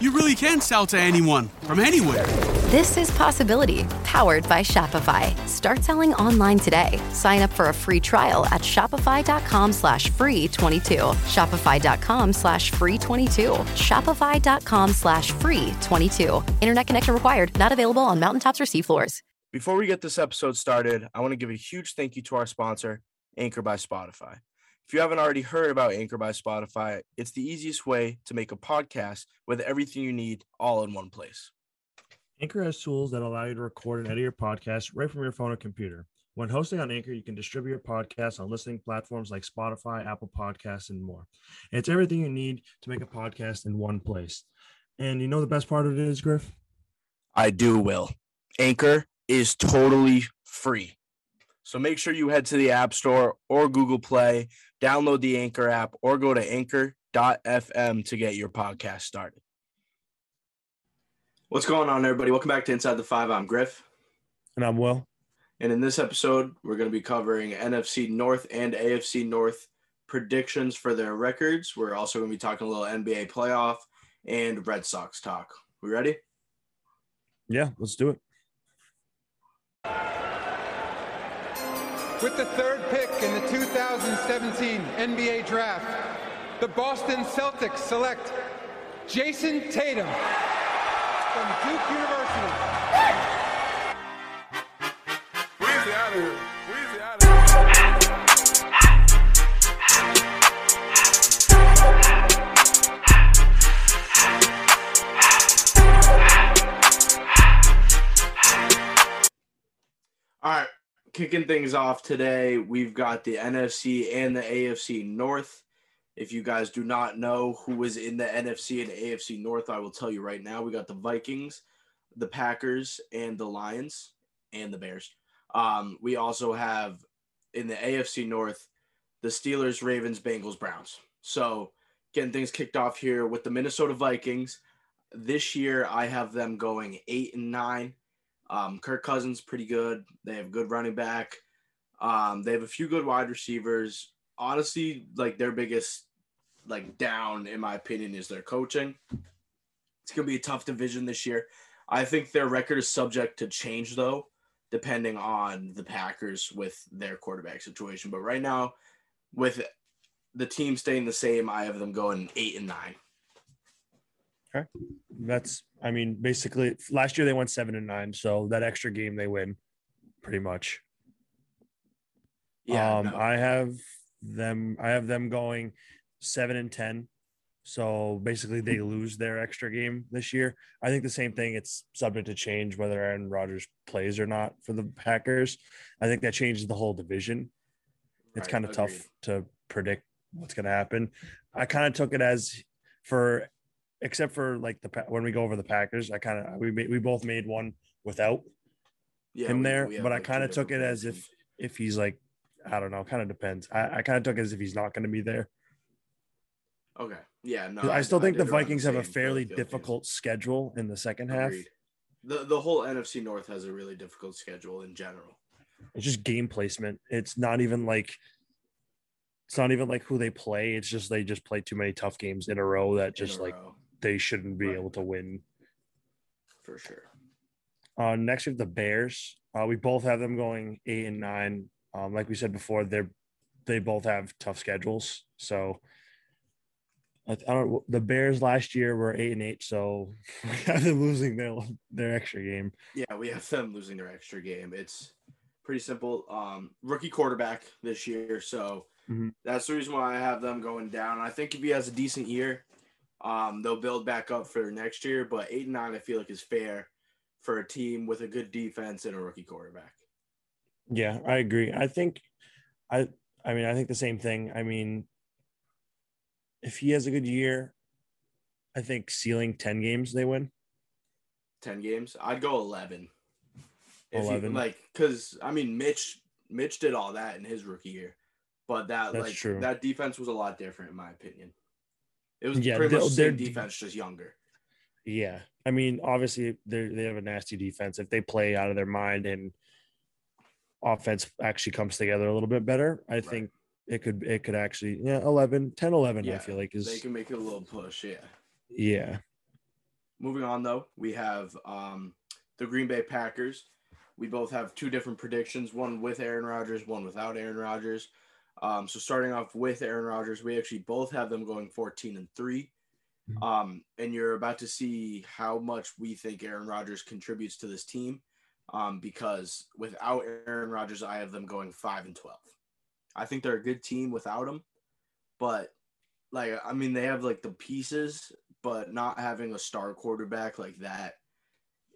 you really can sell to anyone from anywhere. This is Possibility, powered by Shopify. Start selling online today. Sign up for a free trial at shopify.com slash free 22. Shopify.com slash free 22. Shopify.com slash free 22. Internet connection required. Not available on mountaintops or seafloors. Before we get this episode started, I want to give a huge thank you to our sponsor, Anchor by Spotify. If you haven't already heard about Anchor by Spotify, it's the easiest way to make a podcast with everything you need all in one place. Anchor has tools that allow you to record and edit your podcast right from your phone or computer. When hosting on Anchor, you can distribute your podcast on listening platforms like Spotify, Apple Podcasts, and more. And it's everything you need to make a podcast in one place. And you know the best part of it is, Griff? I do, Will. Anchor is totally free. So make sure you head to the App Store or Google Play, download the Anchor app, or go to anchor.fm to get your podcast started. What's going on, everybody? Welcome back to Inside the Five. I'm Griff. And I'm Will. And in this episode, we're going to be covering NFC North and AFC North predictions for their records. We're also going to be talking a little NBA playoff and Red Sox talk. We ready? Yeah, let's do it. With the third pick in the 2017 NBA Draft, the Boston Celtics select Jayson Tatum from Duke University. Out of here. Out of here. All right, kicking things off today, we've got the NFC and the AFC North. If you guys do not know who is in the NFC and AFC North, I will tell you right now. We got the Vikings, the Packers, and the Lions, and the Bears. Um, we also have in the AFC North the Steelers, Ravens, Bengals, Browns. So getting things kicked off here with the Minnesota Vikings. This year, I have them going eight and nine. Um, Kirk Cousins pretty good. They have good running back. Um, they have a few good wide receivers. Honestly, like their biggest like down in my opinion is their coaching. It's gonna be a tough division this year. I think their record is subject to change though, depending on the Packers with their quarterback situation. But right now, with the team staying the same, I have them going eight and nine. Okay. That's, I mean, basically last year they went seven and nine. So that extra game they win pretty much. Yeah, um, no. I have them, I have them going seven and 10. So basically they lose their extra game this year. I think the same thing. It's subject to change whether Aaron Rodgers plays or not for the Packers. I think that changes the whole division. It's Right, kind of tough to predict what's going to happen. I kind of took it as for, except for like the when we go over the Packers, I kind of we we both made one without Yeah, him we- there, we but I like, two kind of took it as if if he's like I don't know, kind of depends. I, I kind of took it as if he's not going to be there. Okay. Yeah. No. I, still think the Vikings have a fairly difficult schedule in the second half. The the whole NFC North has a really difficult schedule in general. It's just game placement. It's not even like it's not even like who they play. It's just they just play too many tough games in a row that just like row, they shouldn't be Right. able to win. for sure. Uh, next we have the Bears. Uh, we both have them going eight and nine. Um, like we said before, they're they both have tough schedules. So I, I don't. The Bears last year were eight and eight, so we have them losing their their extra game. Yeah, we have them losing their extra game. It's pretty simple. Um, rookie quarterback this year, so Mhm. that's the reason why I have them going down. I think if he has a decent year, um, they'll build back up for next year. But eight and nine, I feel like is fair for a team with a good defense and a rookie quarterback. Yeah, I agree. I think, I I mean, I think the same thing. I mean, if he has a good year, I think ceiling ten games they win. Ten games, I'd go eleven. If you 11. like, because I mean, Mitch Mitch did all that in his rookie year, but that That's like true. that defense was a lot different in my opinion. It was Yeah, pretty much they'll- the defense, just younger. Yeah, I mean, obviously they they have a nasty defense. If they play out of their mind and offense actually comes together a little bit better, I think it could it could actually yeah 11 10 11 i feel like is They can make it a little push, yeah. yeah Moving on though, we have um, the Green Bay Packers. We both have two different predictions, one with Aaron Rodgers, one without Aaron Rodgers. Um, so starting off with Aaron Rodgers, we actually both have them going 14 and 3. Mhm. Um, and you're about to see how much we think Aaron Rodgers contributes to this team. Um, because without Aaron Rodgers, I have them going 5 and 12. I think they're a good team without him, but like I mean they have like the pieces, but not having a star quarterback like that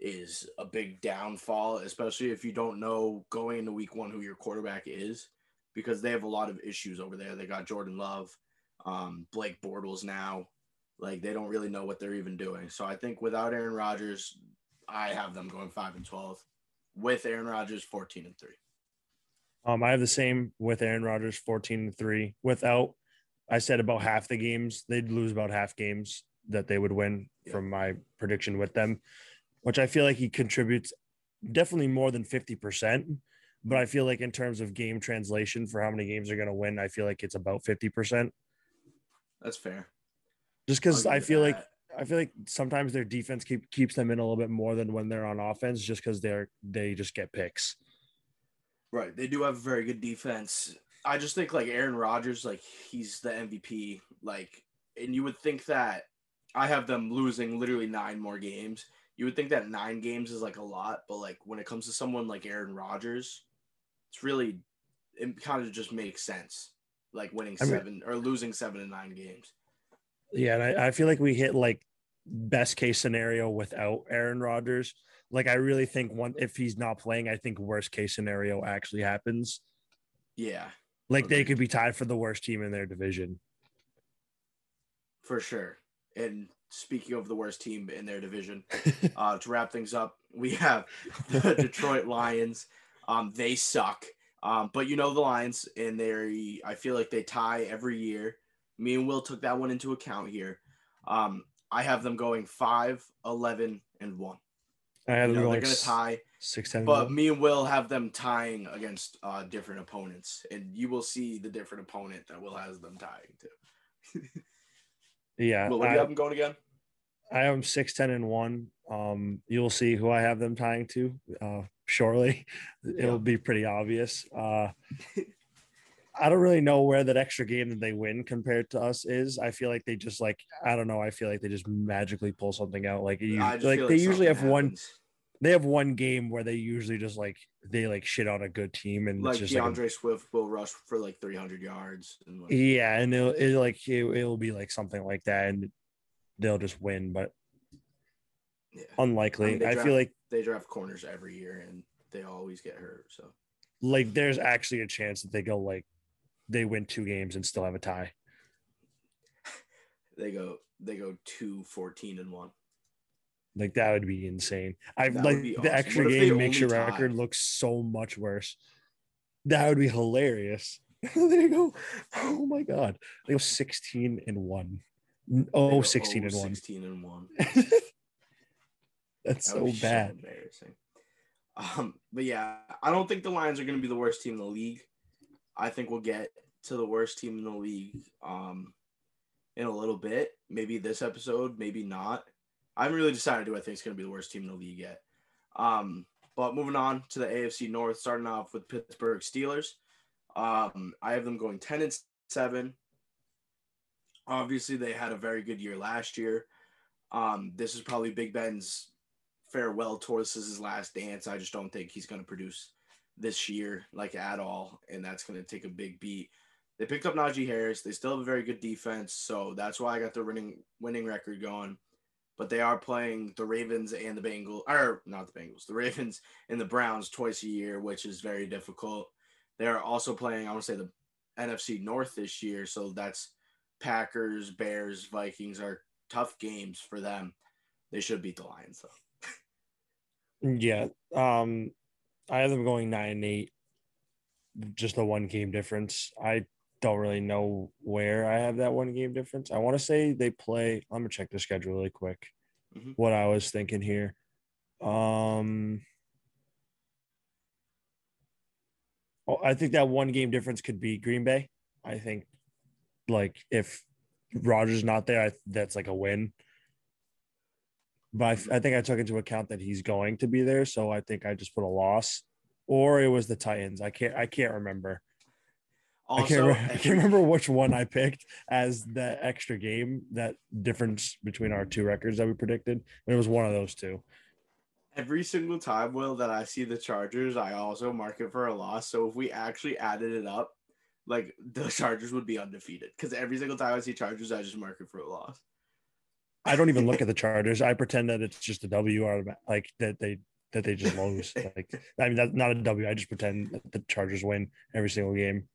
is a big downfall, especially if you don't know going into week one who your quarterback is, because they have a lot of issues over there. They got Jordan Love, um, Blake Bortles now. Like they don't really know what they're even doing. So I think without Aaron Rodgers, I have them going five and twelve. With Aaron Rodgers, fourteen and three. um i have the same with aaron Rodgers 14 and 3 without i said about half the games they'd lose about half games that they would win Yeah. from my prediction with them which i feel like he contributes definitely more than 50% but i feel like in terms of game translation for how many games they're going to win i feel like it's about 50% That's fair. just because i feel like. I feel like sometimes their defense keep, keeps them in a little bit more than when they're on offense, just because they're they just get picks. Right. They do have a very good defense. I just think like Aaron Rodgers, like he's the MVP. Like, and you would think that I have them losing literally nine more games. You would think that nine games is like a lot, but like when it comes to someone like Aaron Rodgers, it's really it kind of just makes sense. Like winning I mean- seven or losing seven and nine games. Yeah, and I, I feel like we hit like best case scenario without Aaron Rodgers. Like I really think one if he's not playing, I think worst case scenario actually happens. Yeah, Like they could be tied for the worst team in their division. for sure. And speaking of the worst team in their division, uh, to wrap things up, we have the Detroit Lions. Um, they suck. Um, but you know the Lions, and they I feel like they tie every year. Me and Will took that one into account here. Um, I have them going 5, 11, and 1. I have You them know, they're going going to tie, six ten. but me and Will have them tying against uh, different opponents. And you will see the different opponent that Will has them tying to. yeah, Will, what do you have them going again? I have them six ten and one. Um, you'll see who I have them tying to uh, shortly. It'll Yeah. be pretty obvious. Uh, I don't really know where that extra game that they win compared to us is. I feel like they just like I don't know. I feel like they just magically pull something out. Like I just like they usually have something one. They have one game where they usually just like they like shit on a good team and like it's just like a- DeAndre Swift will rush for like 300 yards. And like, yeah, and it'll, it'll like it, it'll be like something like that, and they'll just win, but yeah. unlikely. I mean, they I feel like they draft corners every year and they always get hurt. So like there's actually a chance that they go like they win two games and still have a tie. they go they go two 14 and one. Like that would be insane. I That like the awesome. extra What if they game makes your only record look so much worse. That would be hilarious. there you go. Oh my god. They go 16 and 1. They Oh, 16 and 1. 16 and one. That's That so bad. embarrassing. Um, but yeah, I don't think the Lions are going to be the worst team in the league. I think we'll get to the worst team in the league um, in a little bit. Maybe this episode, maybe not. I haven't really decided who I think is going to be the worst team in the league yet. Um, but moving on to the AFC North, starting off with Pittsburgh Steelers. Um, I have them going 10 and 7. Obviously, they had a very good year last year. Um, this is probably Big Ben's farewell towards his last dance. I just don't think he's going to produce this year, like at all. And that's going to take a big beat. They picked up Najee Harris. They still have a very good defense. So that's why I got their winning, winning record going but they are playing the Ravens and the Bengals, or not the Bengals, the Ravens and the Browns twice a year, which is very difficult. They are also playing, I want to say, the NFC North this year, so that's Packers, Bears, Vikings are tough games for them. They should beat the Lions though. Yeah. Um, I have them going nine and eight. Just the one game difference. I don't really know where I have that one game difference. I want to say they play. I'm gonna check the schedule really quick. Mhm. What I was thinking here. Um oh, I think that one game difference could be Green Bay. I think like if Rodgers not there, I, that's like a win. But I, I think I took into account that he's going to be there, so I think I just put a loss, or it was the Titans. I can't. I can't remember. I can't, Also, remember, I can't remember which one I picked as the extra game, that difference between our two records that we predicted. It was one of those two. Every single time, Will, that I see the Chargers, I also mark it for a loss. So if we actually added it up, like the Chargers would be undefeated. Because every single time I see Chargers, I just mark it for a loss. I don't even look at the Chargers. I pretend that it's just a W like that they that they just lose. Like I mean, that's not a W. I just pretend that the Chargers win every single game.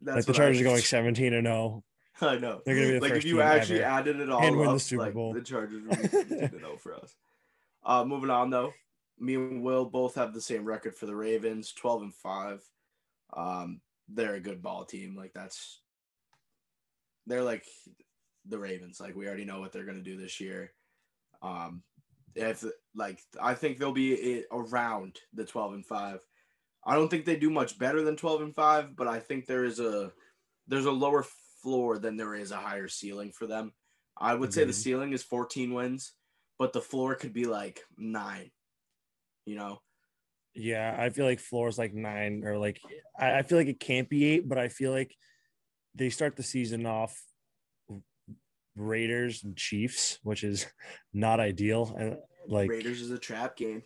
That's like the what I Chargers are going 17 and oh. 0. I know. They're gonna be the like first if you actually ever added it all and win the Super like, Bowl. the Chargers would be 15 and 0 for us. Uh, moving on though, me and Will both have the same record for the Ravens, 12 and 5. Um, they're a good ball team. Like that's they're like the Ravens. Like we already know what they're gonna do this year. Um, if like I think they'll be around the 12 and 5. I don't think they do much better than 12 and 5, but I think there is a there's a lower floor than there is a higher ceiling for them. I would say the ceiling is 14 wins, but the floor could be like 9. You know. Yeah, I feel like floor is like nine or like I, I feel like it can't be eight, but I feel like they start the season off Raiders and Chiefs, which is not ideal. And like Raiders is a trap game.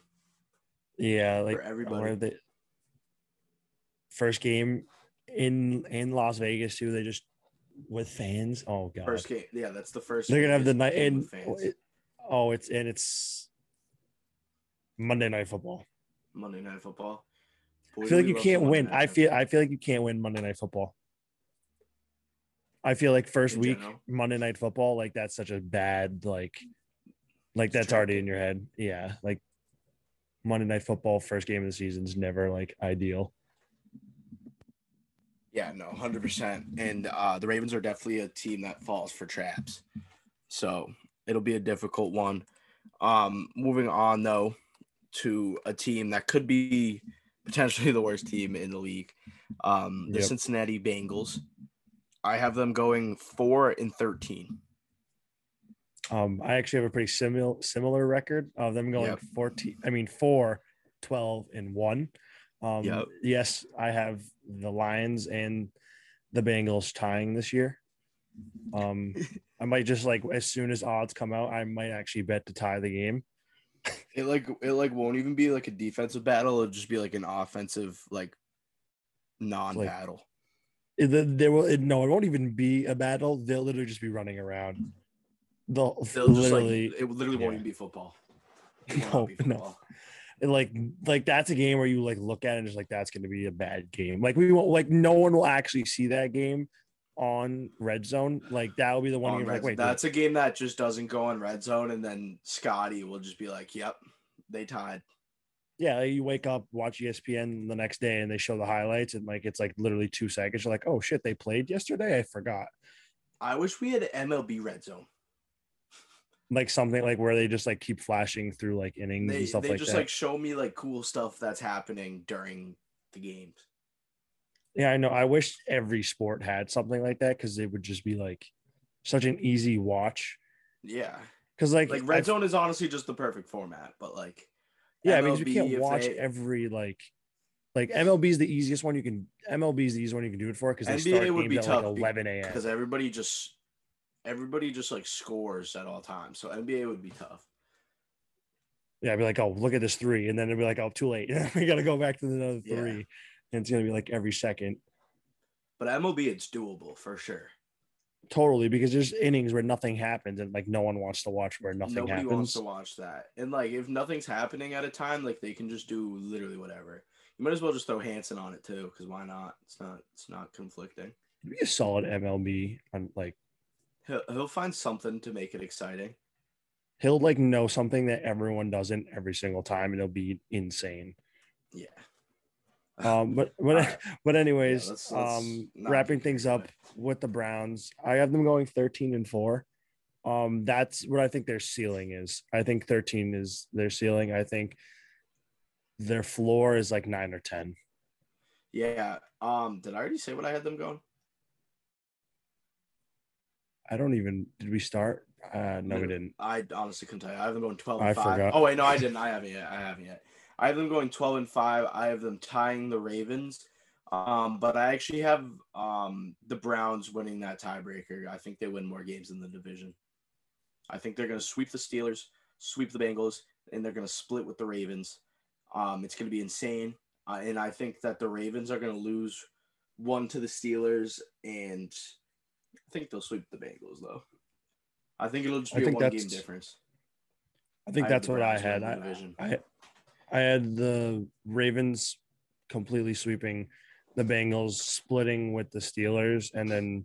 yeah, like for everybody. the first game in in Las Vegas too. They just with fans. Oh god, First game. Yeah, that's the first they're gonna have the night and fans. Oh, oh, it's and it's Monday Night Football. Monday Night Football. I feel like you can't Monday win. I feel I feel like you can't win Monday Night Football. I feel like first In week general. Monday Night Football, like that's such a bad like, like It's that's trap already in your head. Yeah, like Monday Night Football first game of the season is never like ideal. Yeah, no, hundred percent. And uh, the Ravens are definitely a team that falls for traps, so it'll be a difficult one. Um, moving on though to a team that could be potentially the worst team in the league, um, the Yep. Cincinnati Bengals. I have them going four and thirteen. Um, I actually have a pretty similar similar record of them going Yep. 14, I mean 4, 12, and 1. Um, Yep. yes, I have the Lions and the Bengals tying this year. Um, I might just like as soon as odds come out, I might actually bet to tie the game. It like it like won't even be like a defensive battle. It'll just be like an offensive like non-battle. The- there will it, no, it won't even be a battle. They'll literally just be running around. They'll, They'll just literally like it literally won't even be football. It will not No, be no. football. And, like like that's a game where you like look at it and just like that's going to be a bad game. Like we won't like no one will actually see that game on red zone. Like that will be the one on like, wait, that's a game that just doesn't go on red zone, and then Scotty will just be like, "Yep, they tied." Yeah. you wake up, watch ESPN the next day, and they show the highlights, and like it's like literally two seconds. You're like, oh shit, they played yesterday. I forgot. I wish we had MLB red zone. Like something like where they just like keep flashing through like innings They and stuff they like just that. They just like show me like cool stuff that's happening during the games. Yeah, I know. I wish every sport had something like that because it would just be like such an easy watch. Yeah, Because like, like red I- zone is honestly just the perfect format, but like Yeah, because we MLB, can't watch they- every like like MLB is the easiest one you can MLB is the easiest one you can do it for because they NBA start would games be at tough like 11 a.m. because everybody just everybody just like scores at all times. So NBA would be tough. Yeah, I'd be like, oh, look at this three, and then it'd be like, oh, too late. we got to go back to another Yeah. three, and it's gonna be like every second. But MLB, it's doable for sure. Totally, because there's innings where nothing happens, and like no one wants to watch where nothing happens. Nobody wants to watch that. And like, if nothing's happening at a time, like they can just do literally whatever. You might as well just throw Hanson on it too, because why not? It's not. It's not conflicting. It'd be a solid MLB on like He'll, he'll find something to make it exciting. he'll like know something that everyone doesn't every single time, and it'll be insane. Yeah. Um, but but but anyways, let's- let's um, wrapping things up with the Browns, I have them going thirteen and four. Um, that's what I think their ceiling is. I think thirteen is their ceiling. I think their floor is like nine or ten. Yeah. Um. Did I already say what I had them going? I don't even. Did we start? Uh, no, we didn't. I honestly couldn't tell you. I have them going 12 I 5. forgot. Oh, wait, no, I didn't. I haven't yet. I haven't yet. I have them going 12 and 5. I have them tying the Ravens. Um, but I actually have um the Browns winning that tiebreaker. I think they win more games in the division. I think they're gonna sweep the Steelers, sweep the Bengals, and they're gonna split with the Ravens. Um, it's gonna be insane. Uh, and I think that the Ravens are gonna lose one to the Steelers, and I think they'll sweep the Bengals though. I think it'll just be a one game difference. I think I that's what I had. I. I I had the Ravens completely sweeping the Bengals, splitting with the Steelers, and then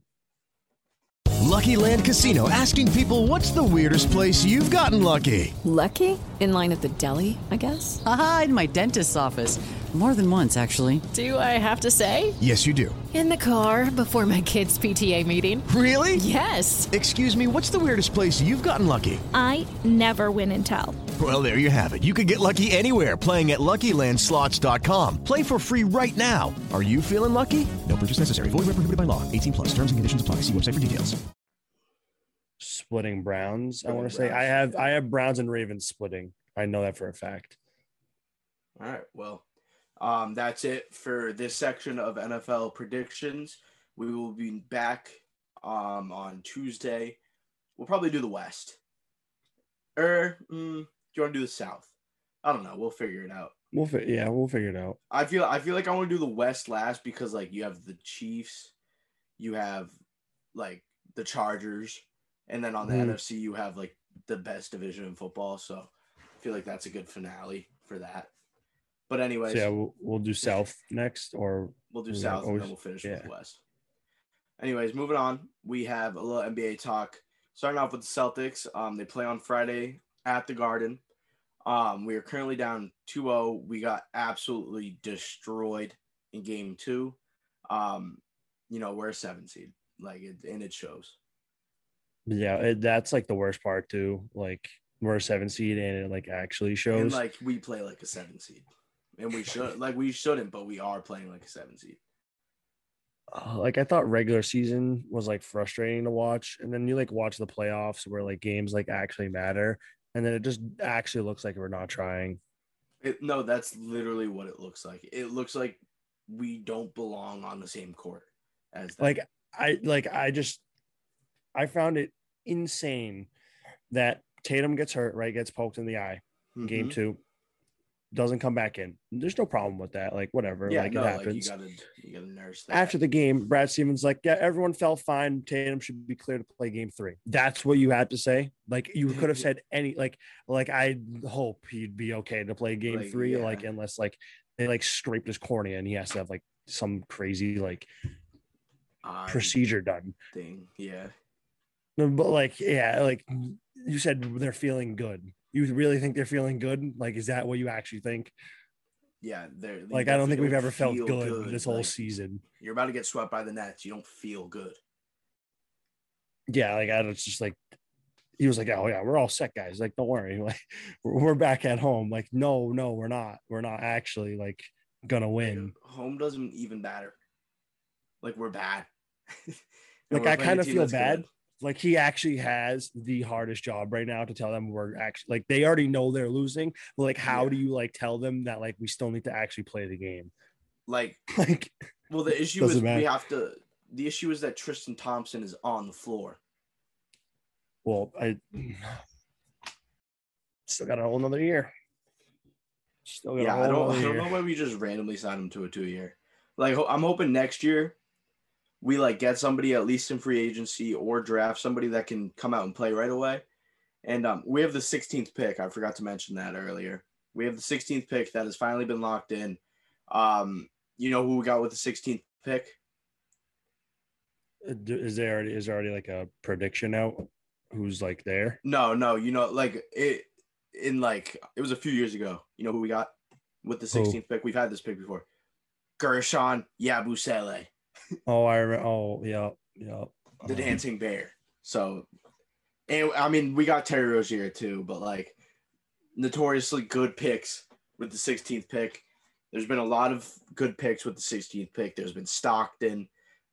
Lucky Land Casino asking people what's the weirdest place you've gotten lucky? Lucky? In line at the deli, I guess? Aha, in my dentist's office. More than once, actually. Do I have to say? Yes, you do. In the car before my kids' PTA meeting. Really? Yes. Excuse me, what's the weirdest place you've gotten lucky? I never win and tell. Well, there you have it. You can get lucky anywhere playing at LuckyLandSlots.com. Play for free right now. Are you feeling lucky? No purchase necessary. Void where prohibited by law. 18 plus. Terms and conditions apply. See website for details. splitting Browns. I want to say I have I have Browns and Ravens splitting. I know that for a fact. All right. Well, um, that's it for this section of NFL predictions. We will be back um, on Tuesday. We'll probably do the West. Or mm, do you want to do the South? I don't know. We'll figure it out. We'll fi- yeah, we'll figure it out. I feel I feel like I want to do the West last because like you have the Chiefs, you have like the Chargers, and then on the Mhm. NFC you have like the best division in football. So I feel like that's a good finale for that. But anyways, So yeah, we'll, we'll do South next, or We'll do South and then we'll finish yeah. with West. Anyways, moving on. We have a little NBA talk. Starting off with the Celtics. Um, they play on Friday at the Garden. Um, we are currently down 2-0. We got absolutely destroyed in game two. Um, you know, we're a seven seed. Like it and it shows. yeah, it, that's like the worst part too. Like we're a seven seed, and it like actually And shows. like we play like a seven seed. And we should like we shouldn't, but we are playing like a seven seed. uh, like I thought regular season was like frustrating to watch, and then you like watch the playoffs where like games like actually matter, and then it just actually looks like we're not trying. It, no, that's literally what it looks like. It looks like we don't belong on the same court as them. Like I like I just I found it insane that Tatum gets hurt, right? Gets poked in the eye, in game two, doesn't come back in. There's no problem with that. Like whatever, yeah, like no, it like happens. you gotta you gotta nurse that. After the game, Brad Stevens like, yeah, everyone felt fine. Tatum should be clear to play game three. That's what you had to say. Like you could have said any like like I hope he'd be okay to play game Like, three. Like yeah. unless like they like scraped his cornea and he has to have like some crazy like procedure done. thing, yeah. No, but like, yeah, like you said, they're feeling good. You really think they're feeling good? Like, is that what you actually think? Yeah, they're they Like, I don't think we've ever felt feel good, this whole Like, season. You're about to get swept by the Nets. You don't feel good. Yeah, like I was just like, he was like, oh yeah, we're all set, guys. Like, don't worry, like we're back at home. Like, no, no, we're not. We're not actually like gonna win. Home doesn't even matter. Like we're bad. Like, we're I kinda feel bad. good. Like he actually has the hardest job right now to tell them we're actually like they already know they're losing. But like, how Yeah. do you like tell them that like we still need to actually play the game? Like, Like, well, the issue is Doesn't we have to. The issue is that Tristan Thompson is on the floor. well, I still got a whole another year. Still got Yeah, a whole I don't. I don't year. know why we just randomly signed him to a two-year. Like, I'm hoping next year we like get somebody at least in free agency or draft somebody that can come out and play right away. And um, we have the 16th pick. I forgot to mention that earlier. We have the 16th pick that has finally been locked in. Um, you know who we got with the 16th pick? Uh, Is there already is there already like a prediction out? Who's like there? No, no, you know, like it in like it was a few years ago. You know who we got with the Who? 16th pick? We've had this pick before. Gershon Yabusele, Oh, I remember. Oh, yeah, yeah. the Um, dancing bear. So, and I mean, we got Terry Rozier too, but like notoriously good picks with the 16th pick. There's been a lot of good picks with the 16th pick. There's been Stockton.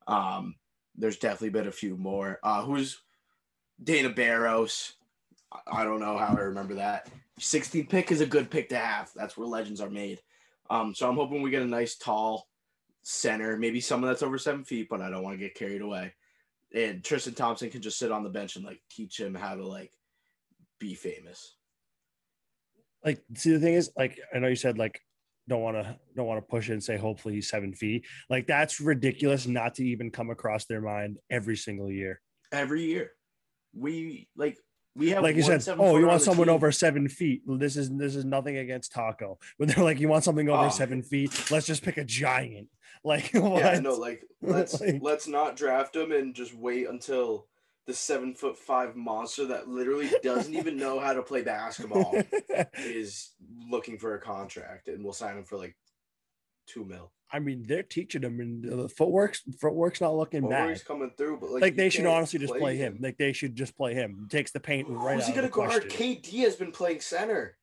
Um, there's definitely been a few more. Uh, who's Dana Barros? I- I don't know how I remember that. 16th pick is a good pick to have. That's where legends are made. Um, so I'm hoping we get a nice tall center, maybe someone that's over seven feet, but I don't want to get carried away. And Tristan Thompson can just sit on the bench and like teach him how to like be famous. like see the thing is like i know you said like don't want to don't want to push it and say hopefully he's seven feet like that's ridiculous not to even come across their mind every single year Every year, we like we have like you said oh, you want someone team. over seven feet this is this is nothing against Tacko but they're like you want something over Oh. seven feet let's just pick a giant like Yeah, what? no, like let's Like- let's not draft him and just wait until the seven foot five monster that literally doesn't even know how to play basketball is looking for a contract, and we'll sign him for like two mil. I mean they're teaching him and the footwork's footwork's not looking bad Overy's coming through, but like, like, they should honestly just play him. Like they should just play him. Takes the paint right Who's out he gonna guard? KD has been playing center.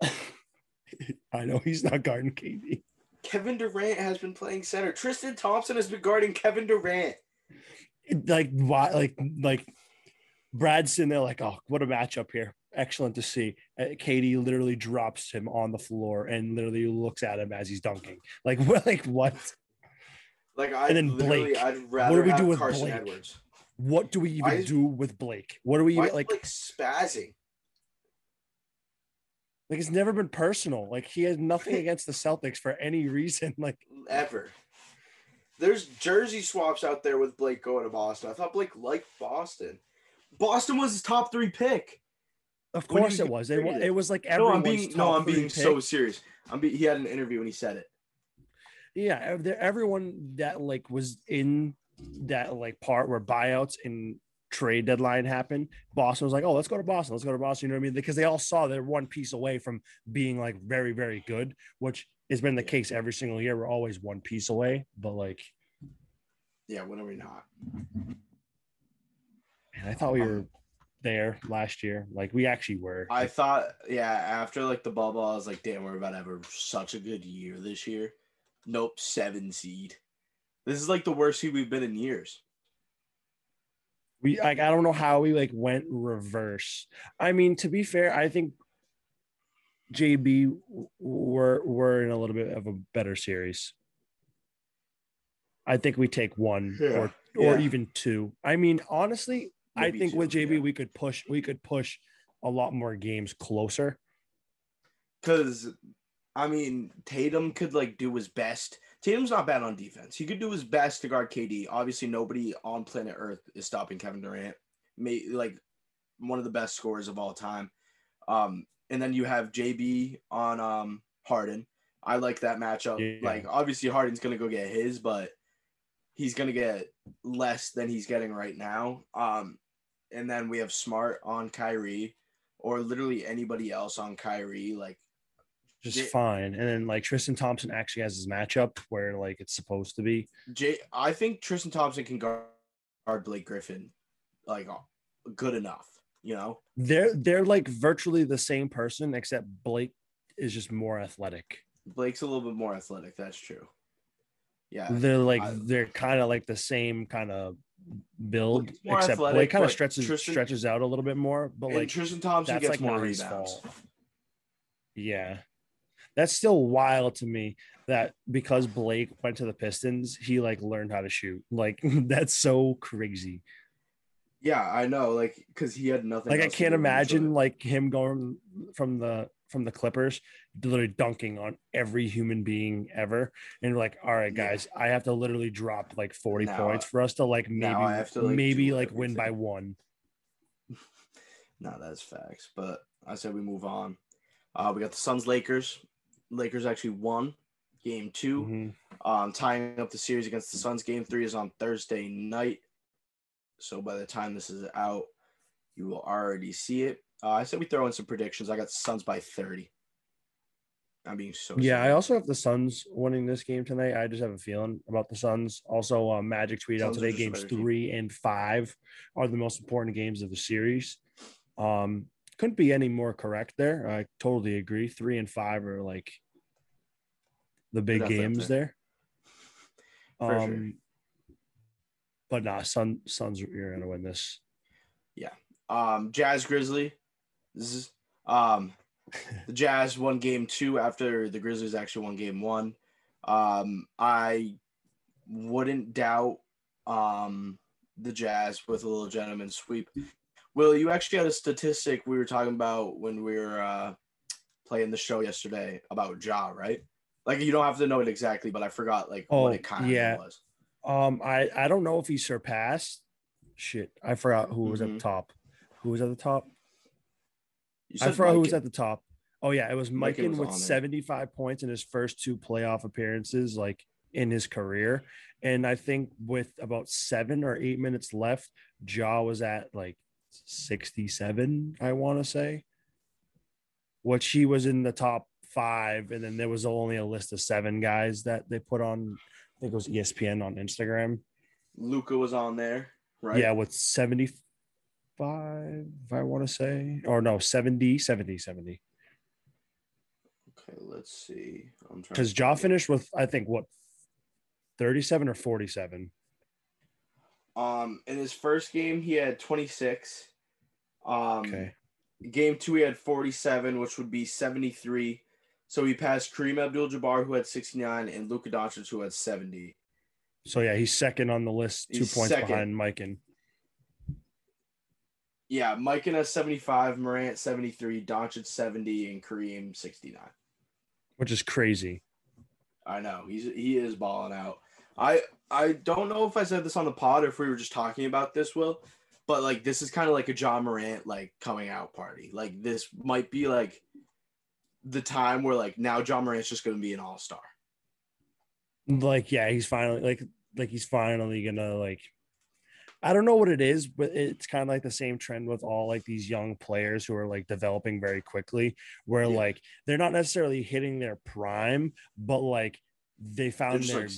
I know he's not guarding KD. Kevin Durant has been playing center. Tristan Thompson has been guarding Kevin Durant. Like why? Like like Brad's sitting there like, oh, what a matchup here. Excellent to see. Uh, KD literally drops him on the floor and literally looks at him as he's dunking. Like what? Like what? Like I And then Blake. I'd What do we do with Carson Blake? Edwards. What do we even is- do with Blake? What do we even like? Blake spazzing? Like it's never been personal. Like he has nothing against the Celtics for any reason. Like ever. There's jersey swaps out there with Blake going to Boston. I thought Blake liked Boston. Boston was his top three pick. Of course it was. It, it was like No, I'm being no, I'm being pick. so serious. I'm be, he had an interview and he said it. Yeah, everyone that like was in that like part where buyouts and trade deadline happened, Boston was like, "Oh, let's go to Boston. Let's go to Boston." You know what I mean? Because they all saw they're one piece away from being like very, very good, which has been the case every single year. We're always one piece away, but like, Yeah, when are we not? man, I thought we were there last year. Like we actually were. I thought, yeah, after like the bubble, I was like, damn, we're about to have a, such a good year this year. Nope, seven seed. This is like the worst seed we've been in years. we like I don't know how we like went reverse. I mean, to be fair, I think JB w- were were in a little bit of a better series. I think we take one Yeah, or or yeah. even two. I mean, honestly, I think with JB yeah. we could push we could push a lot more games closer. Because, I mean, Tatum could like do his best. Tatum's not bad on defense. He could do his best to guard KD. Obviously, nobody on planet Earth is stopping Kevin Durant. May like one of the best scorers of all time. Um, and then you have JB on um Harden. I like that matchup. Yeah. Like obviously Harden's gonna go get his, but he's gonna get less than he's getting right now. Um, and then we have Smart on Kyrie, or literally anybody else on Kyrie. Like Just Yeah. fine. And then like Tristan Thompson actually has his matchup where like it's supposed to be. Jay, I think Tristan Thompson can guard, guard Blake Griffin, like uh, good enough. You know, They're they're like virtually the same person except Blake is just more athletic. Blake's a little bit more athletic. That's true. Yeah, they're like I- they're kind of like the same kind of build, except athletic, Blake kind of stretches Tristan- stretches out a little bit more. But like Tristan Thompson that's gets like more rebounds. fault. Yeah. That's still wild to me that because Blake went to the Pistons, he like learned how to shoot. Like that's so crazy. Yeah, I know, like because he had nothing. Like I can't imagine like him going from the from the Clippers, literally dunking on every human being ever, and like, all right, guys, I have to literally drop like forty Now points for us to like maybe to, like, maybe like win by one. No, that's facts. But I said we move on. Uh, we got the Suns Lakers. Lakers actually won game 2 Mhm. Um, tying up the series against the Suns. Game three is on Thursday night. So by the time this is out, you will already see it. Uh, I said we throw in some predictions. I got Suns by 30. I'm being so Yeah, sorry. I also have the Suns winning this game tonight. I just have a feeling about the Suns. Also, uh, Magic tweeted out Suns today games better team. three and five are the most important games of the series. Um, couldn't be any more correct there. I totally agree. Three and five are like the big games there. um, sure. but nah, Sun Suns, you're gonna win this. Yeah. Um, Jazz Grizzly. This is um the Jazz won game two after the Grizzlies actually won game one. Um, I wouldn't doubt um the Jazz with a little gentleman sweep. Will, you actually had a statistic we were talking about when we were uh playing the show yesterday about Ja, right? Like you don't have to know it exactly, but I forgot like Oh, what it kind of was. Um, I I don't know if he surpassed. Shit, I forgot who was at Mhm. the top. Who was at the top? I forgot who was at the top. Oh yeah, it was Mikan with on there. 75 points in his first two playoff appearances, like in his career. And I think with about seven or eight minutes left, Ja was at like 67, I want to say. Which he was in the top five, and then there was only a list of seven guys that they put on. I think it was ESPN on Instagram. Luka was on there, right? Yeah, with 75, I want to say. Or no, 70, 70, 70. Okay, let's see. I'm trying Because Ja finished with, I think, what, 37 or 47. Um, in his first game, he had 26. Um, Okay. game two, he had 47, which would be 73. So he passed Kareem Abdul-Jabbar, who had 69, and Luka Doncic, who had 70. So yeah, he's second on the list, two He's points second. behind Mikan. Yeah, Mike has 75, Morant 73, Doncic 70, and Kareem 69. which is crazy. I know he's he is balling out. I I don't know if I said this on the pod or if we were just talking about this, Will, but like this is kind of like a Ja Morant like coming out party. Like this might be like the time where like now Ja Morant's just going to be an all star. Like, yeah, he's finally like like he's finally gonna like I don't know what it is, but it's kind of like the same trend with all like these young players who are like developing very quickly, where Yeah. like they're not necessarily hitting their prime, but like they found just, their like,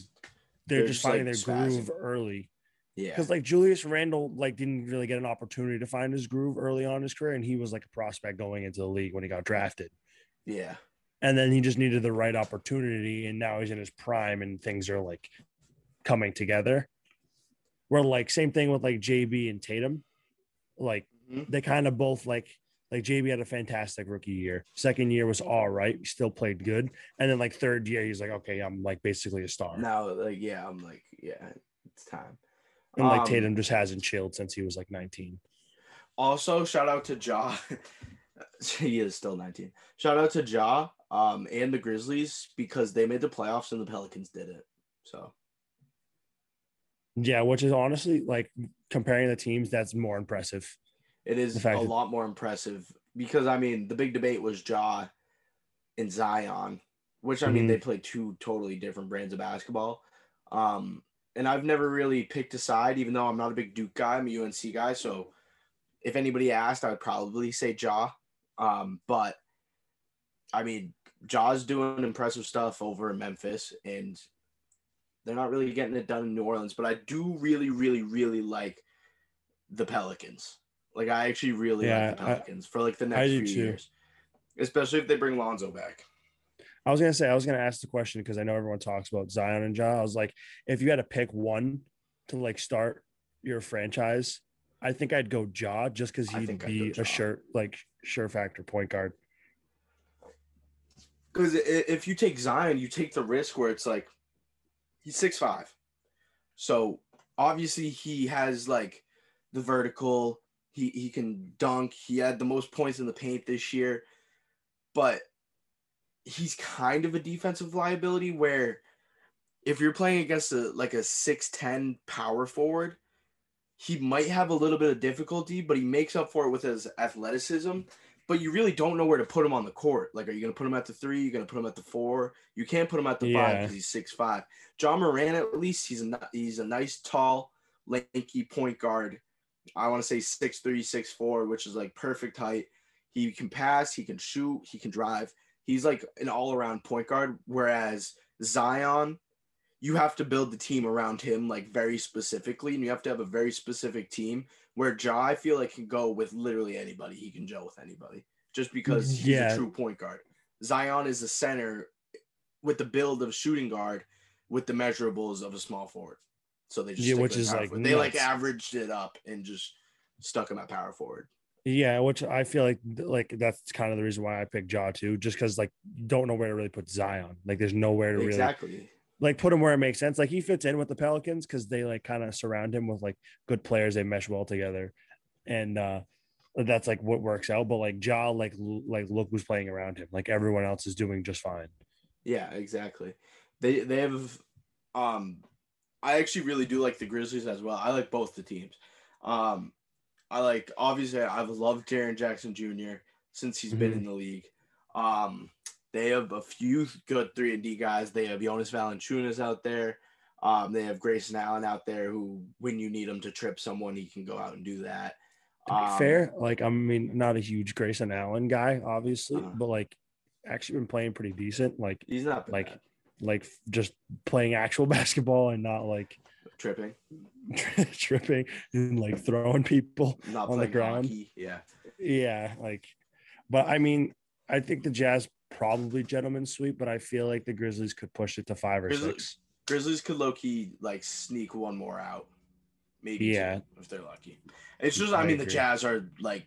they're, they're just just, finding like, their groove early. Yeah, Because like Julius Randle like didn't really get an opportunity to find his groove early on in his career, and he was like a prospect going into the league when he got drafted. yeah, and then he just needed the right opportunity and now he's in his prime and things are like coming together where like same thing with like jb and tatum like Mhm. they kind of both like like jb had a fantastic rookie year second year was all right he still played good and then like third year he's like okay i'm like basically a star now like yeah, I'm like yeah, it's time. and like Um, tatum just hasn't chilled since he was like 19 Also, shout out to Ja. he is still 19. Shout out to Ja um, and the Grizzlies because they made the playoffs and the Pelicans did it. So yeah which is honestly like comparing the teams that's more impressive It is a lot more impressive because I mean the big debate was Ja and Zion, which I mean Mhm. they play two totally different brands of basketball. Um, and I've never really picked a side, even though I'm not a big Duke guy. I'm a UNC guy, so if anybody asked, I would probably say Ja. Um, but I mean, Ja's doing impressive stuff over in Memphis, and they're not really getting it done in New Orleans. But I do really, really, really like the Pelicans. Like I actually really Yeah, like the I- Pelicans for like the I next few too. years, especially if they bring Lonzo back. I was gonna say I was gonna ask the question because I know everyone talks about Zion and Ja. I was like, if you had to pick one to like start your franchise, I think I'd go Ja just because he'd be a sure like sure factor point guard. Because if you take Zion, you take the risk where it's like he's six five, so obviously he has like the vertical. He he can dunk. He had the most points in the paint this year, but he's kind of a defensive liability. Where if you're playing against a like a six ten power forward, he might have a little bit of difficulty, but he makes up for it with his athleticism but you really don't know where to put him on the court. Like, are you going to put him at the three? You're going to put him at the four. You can't put him at the five because he's six five. Ja Morant, at least, he's a he's a nice, tall, lanky point guard. I want to say six three, six four, which is like perfect height. He can pass, he can shoot, he can drive. He's like an all around point guard. Whereas Zion, you have to build the team around him like very specifically, and you have to have a very specific team. Where Ja, I feel like can go with literally anybody. He can gel with anybody just because mm-hmm. he's Yeah. a true point guard. Zion is a center with the build of a shooting guard with the measurables of a small forward. So they just Yeah, which is, like, forward. they like averaged it up and just stuck him at power forward. Yeah, which I feel like like that's kind of the reason why I picked Ja too, just because like don't know where to really put Zion. Like there's nowhere to really Exactly. Like put him where it makes sense. Like he fits in with the Pelicans because they like kind of surround him with like good players. They mesh well together, and uh that's like what works out. But like Ja, like like look who's playing around him. Like everyone else is doing just fine. Yeah, exactly. They they have um I actually really do like the Grizzlies as well. I like both the teams. Um I like obviously I've loved Jaren Jackson Jr. since he's been Mhm. in the league. Um they have a few good three and D guys. They have Jonas Valanciunas out there. Um, they have Grayson Allen out there who, when you need him to trip someone, he can go out and do that. To be Um, fair, like I mean, not a huge Grayson Allen guy, obviously, Uh-huh. but like actually been playing pretty decent. Like He's not like bad. like just playing actual basketball and not like tripping, tripping and like throwing people not on the ground. hockey. Yeah. Yeah, like, but I mean, I think the Jazz probably gentlemen sweep, but I feel like the Grizzlies could push it to five or Grizzlies, six. Grizzlies could low key like sneak one more out, maybe Yeah. two, if they're lucky. It's just, I, I mean, the. Jazz are like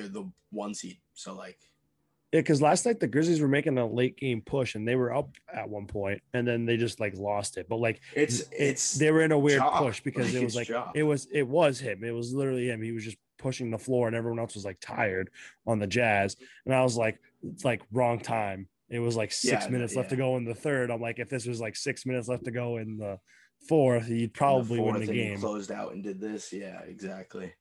They're the one seed. So like Yeah, because last night the Grizzlies were making a late game push and they were up at one point and then they just like lost it. But like It's- it's they were in a weird Ja. push because Like, it was like Ja. it was it was him. It was literally him. He was just pushing the floor and everyone else was like tired on the Jazz. And I was like, it's like wrong time. It was like six Yeah, minutes left to go in the third. I'm like, if this was like six minutes left to go in the fourth, he'd probably win fourth the game. closed out and did this. Yeah, exactly.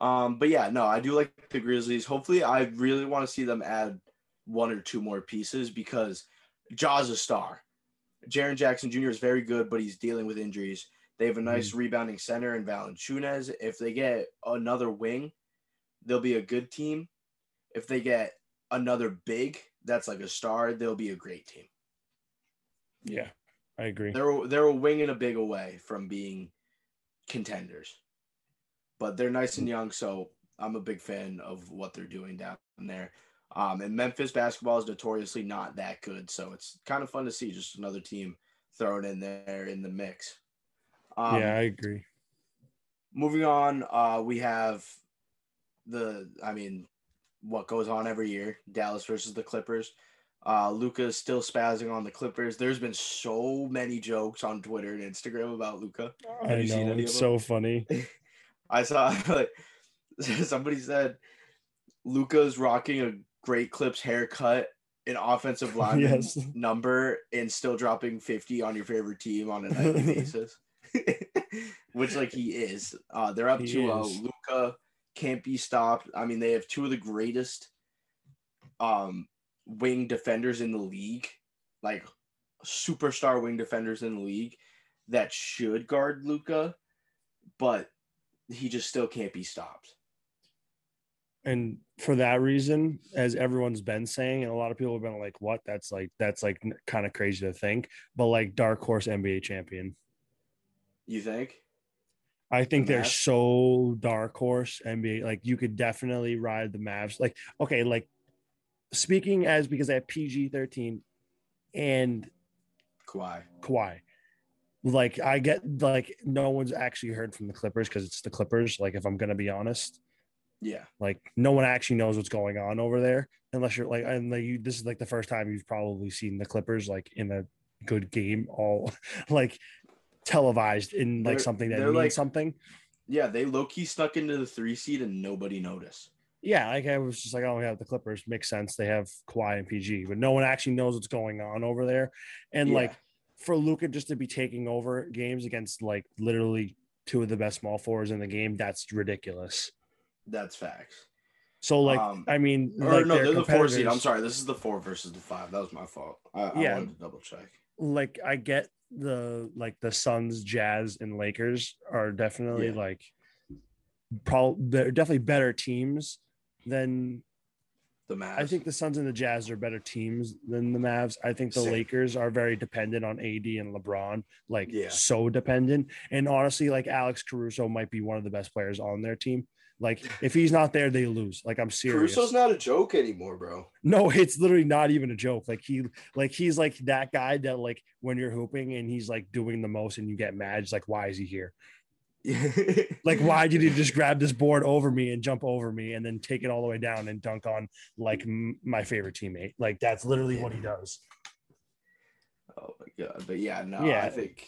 Um, but yeah, no, I do like the Grizzlies. Hopefully, I really want to see them add one or two more pieces because Ja's a star. Jaren Jackson Jr. is very good, but he's dealing with injuries. They have a nice Mm-hmm. rebounding center in Valanciunas. If they get another wing, they'll be a good team. If they get another big, that's like a star, they'll be a great team. Yeah, I agree. They're they're a wing and a big away from being contenders, but they're nice and young, so I'm a big fan of what they're doing down there. Um, and Memphis basketball is notoriously not that good, so it's kind of fun to see just another team thrown in there in the mix. Um, yeah, I agree. moving on, uh, we have the, I mean, what goes on every year: Dallas versus the Clippers. Uh, Luka is still spazzing on the Clippers. There's been so many jokes on Twitter and Instagram about Luka. I know it's so funny. I saw like somebody said Luka's rocking a great clips haircut, an offensive line Yes. number, and still dropping 50 on your favorite team on a nightly basis. Which like he is. Uh they're up He 2 is. Luka can't be stopped. I mean, they have two of the greatest um wing defenders in the league, like superstar wing defenders in the league that should guard Luka, but he just still can't be stopped. and for that reason as everyone's been saying and a lot of people have been like what that's like that's like kind of crazy to think but like dark horse nba champion You think? i think The they're Mavs? so dark horse nba like you could definitely ride the mavs like okay like speaking as because i have pg-13 and Kawhi. Kawhi. Like I get like no one's actually heard from the Clippers because it's the Clippers. Like if I'm gonna be honest, Yeah. like no one actually knows what's going on over there unless you're like and like you this is like the first time you've probably seen the Clippers like in a good game all like televised in like They're- something that means like- something. Yeah, they low key stuck into the three seed and nobody noticed. Yeah, like I was just like, oh, yeah, the Clippers makes sense. They have Kawhi and PG, but no one actually knows what's going on over there. And Yeah. like for Luka just to be taking over games against like literally two of the best small forwards in the game, that's ridiculous. That's facts. So like, Um, I mean, Or like no, they're the four seed. I'm sorry. This is the four versus the five. That was my fault. I, I Yeah. wanted to double check. like I get the like the Suns, Jazz, and Lakers are definitely Yeah. like probably they're definitely better teams than The Mavs. I think the Suns and the Jazz are better teams than the Mavs. I think the Same. Lakers are very dependent on AD and LeBron, like Yeah. so dependent. And honestly, like Alex Caruso might be one of the best players on their team. Like if he's not there, they lose. Like I'm serious. Caruso's not a joke anymore, bro. No, it's literally not even a joke. Like he, like he's like that guy that like when you're hooping and he's like doing the most and you get mad. It's like, why is he here? Like, why did he just grab this board over me and jump over me and then take it all the way down and dunk on like m- my favorite teammate? Like that's literally what he does. Oh my god. But yeah, no, Yeah. I think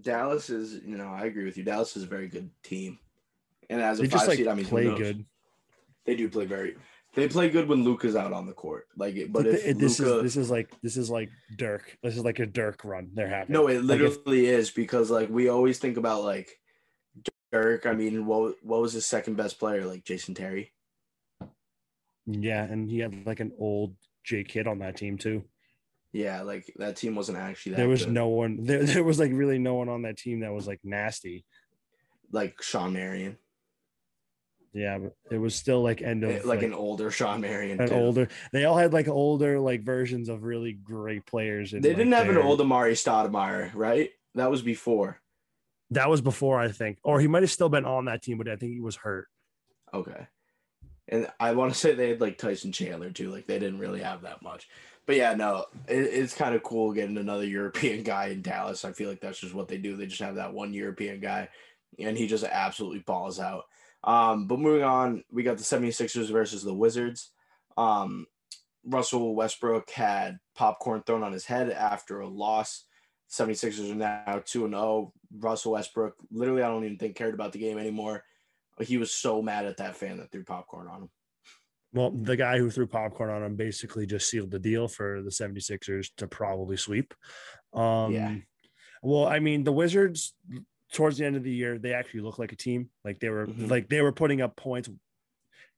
Dallas is, you know, I agree with you. Dallas is a very good team. And as a They five just like seed, I mean, play good. They do play very they play good when Luka's out on the court. Like it, but But if th- this Luka, is this is like this is like Dirk. This is like a Dirk run. They're having. No, it Like, if- literally is because like we always think about like Dirk. I mean, what what was his second best player? Like Jason Terry. yeah, and he had like an old J-Kidd on that team too. Yeah, like that team wasn't actually that There was good. no one. There, there was like really no one on that team that was like nasty. like Shawn Marion, Yeah, but it was still like end of Eh, like, an older Shawn Marion. an too. older. They all had like older like versions of really great players. in, They like, didn't have an their- old Amar'e Stoudemire, right? That was before. That was before I think, or he might have still been on that team, but I think he was hurt. Okay. And I want to say they had like Tyson Chandler too. Like they didn't really have that much. But yeah, no, it, it's kind of cool getting another European guy in Dallas. I feel like that's just what they do. They just have that one European guy, and he just absolutely balls out. Um, but moving on, we got the 76ers versus the Wizards. Um, Russell Westbrook had popcorn thrown on his head after a loss. 76ers are now 2 and 0. Russell Westbrook, literally, I don't even think cared about the game anymore. He was so mad at that fan that threw popcorn on him. Well, the guy who threw popcorn on him basically just sealed the deal for the 76ers to probably sweep. Um, Yeah. Well, I mean, the Wizards towards the end of the year, they actually look like a team. Like they were Mhm. like they were putting up points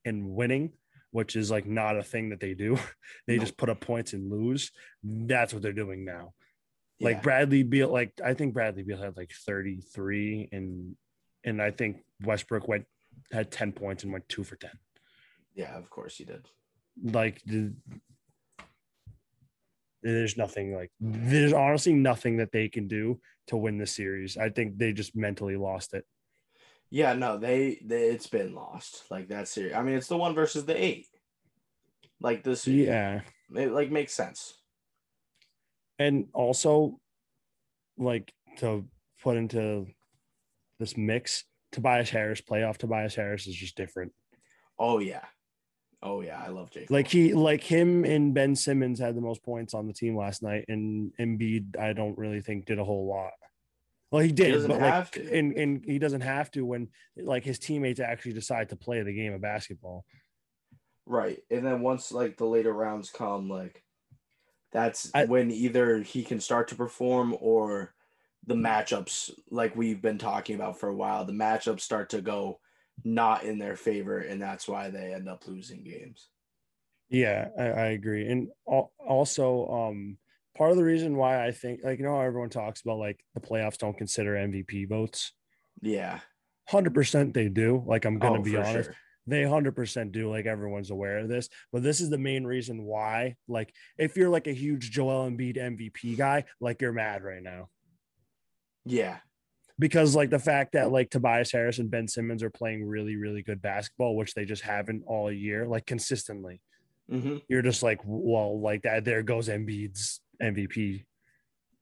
and winning, which is like not a thing that they do. they No. just put up points and lose. That's what they're doing now. Like Yeah. Bradley Beal, like I think Bradley Beal had like 33 and and I think Westbrook went had 10 points and went two for 10 Yeah, of course he did. like the, there's nothing like there's honestly nothing that they can do to win the series. I think they just mentally lost it. Yeah, no, they, they it's been lost. Like that's serious. I mean, it's the one versus the eight. Like this, Yeah. it like makes sense. And also like to put into this mix, Tobias Harris playoff Tobias Harris is just different. Oh yeah, Oh yeah, I love J. Like he, like him and Ben Simmons had the most points on the team last night, and Embiid, I don't really think did a whole lot. Well, he did, doesn't but have like, to. and and he doesn't have to when like his teammates actually decide to play the game of basketball. Right. And then once like the later rounds come, like that's I- when either he can start to perform or the matchups, like we've been talking about for a while, the matchups start to go not in their favor, and that's why they end up losing games. Yeah, I, I agree. And also, um, part of the reason why I think, like, you know, how everyone talks about like the playoffs don't consider MVP votes. Yeah. Hundred percent, they do. Like, I'm gonna Oh, be honest, sure. They hundred percent do. Like, everyone's aware of this. But this is the main reason why. Like, if you're like a huge Joel Embiid MVP guy, like you're mad right now Yeah. because like the fact that like Tobias Harris and Ben Simmons are playing really, really good basketball, which they just haven't all year, like consistently. Mm-hmm. you're just like, well, like that. There goes Embiid's MVP,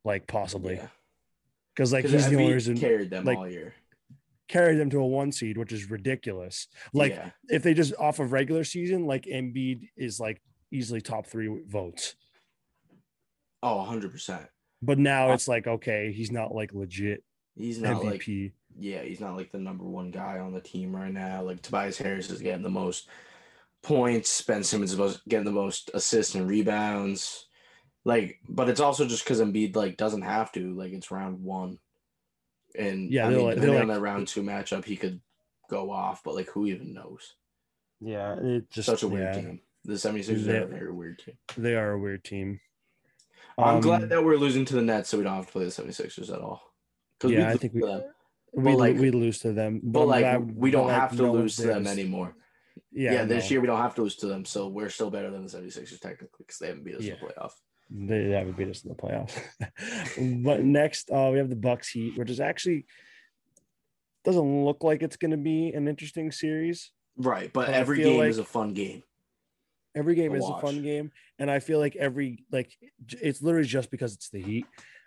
like possibly, because like he's the only reason carried them like all year. Carried them to a one seed, which is ridiculous. Like Yeah. if they just off of regular season, like Embiid is like easily top three votes, Oh, 100%. but now it's like okay, he's not like legit He's not like MVP. yeah, he's not like the number one guy on the team right now. Like Tobias Harris is getting the most points. Ben Simmons is most, getting the most assists and rebounds. Like, but it's also just because Embiid like doesn't have to. Like it's round one, and Yeah, I they're mean, like- they're depending on like- that round two matchup, he could go off. But like, who even knows? yeah, it just Such a weird yeah, team. The 76ers They- are a very weird team. They are a weird team. I'm Um, glad that we're losing to the Nets, so we don't have to play the 76ers at all. Yeah, I think we we like- we lose to them, but I'm like glad- we don't like, have to no lose to them anymore. Yeah, Yeah, this no. year we don't have to lose to them, so we're still better than the 76ers technically because they haven't beat us in the playoff. They haven't beat us in the playoffs. but next, uh, we have the Bucks Heat, which is actually doesn't look like it's going to be an interesting series. Right, but But every game like- is a fun game. Every game is a fun game, and I feel like every like it's literally just because it's the Heat.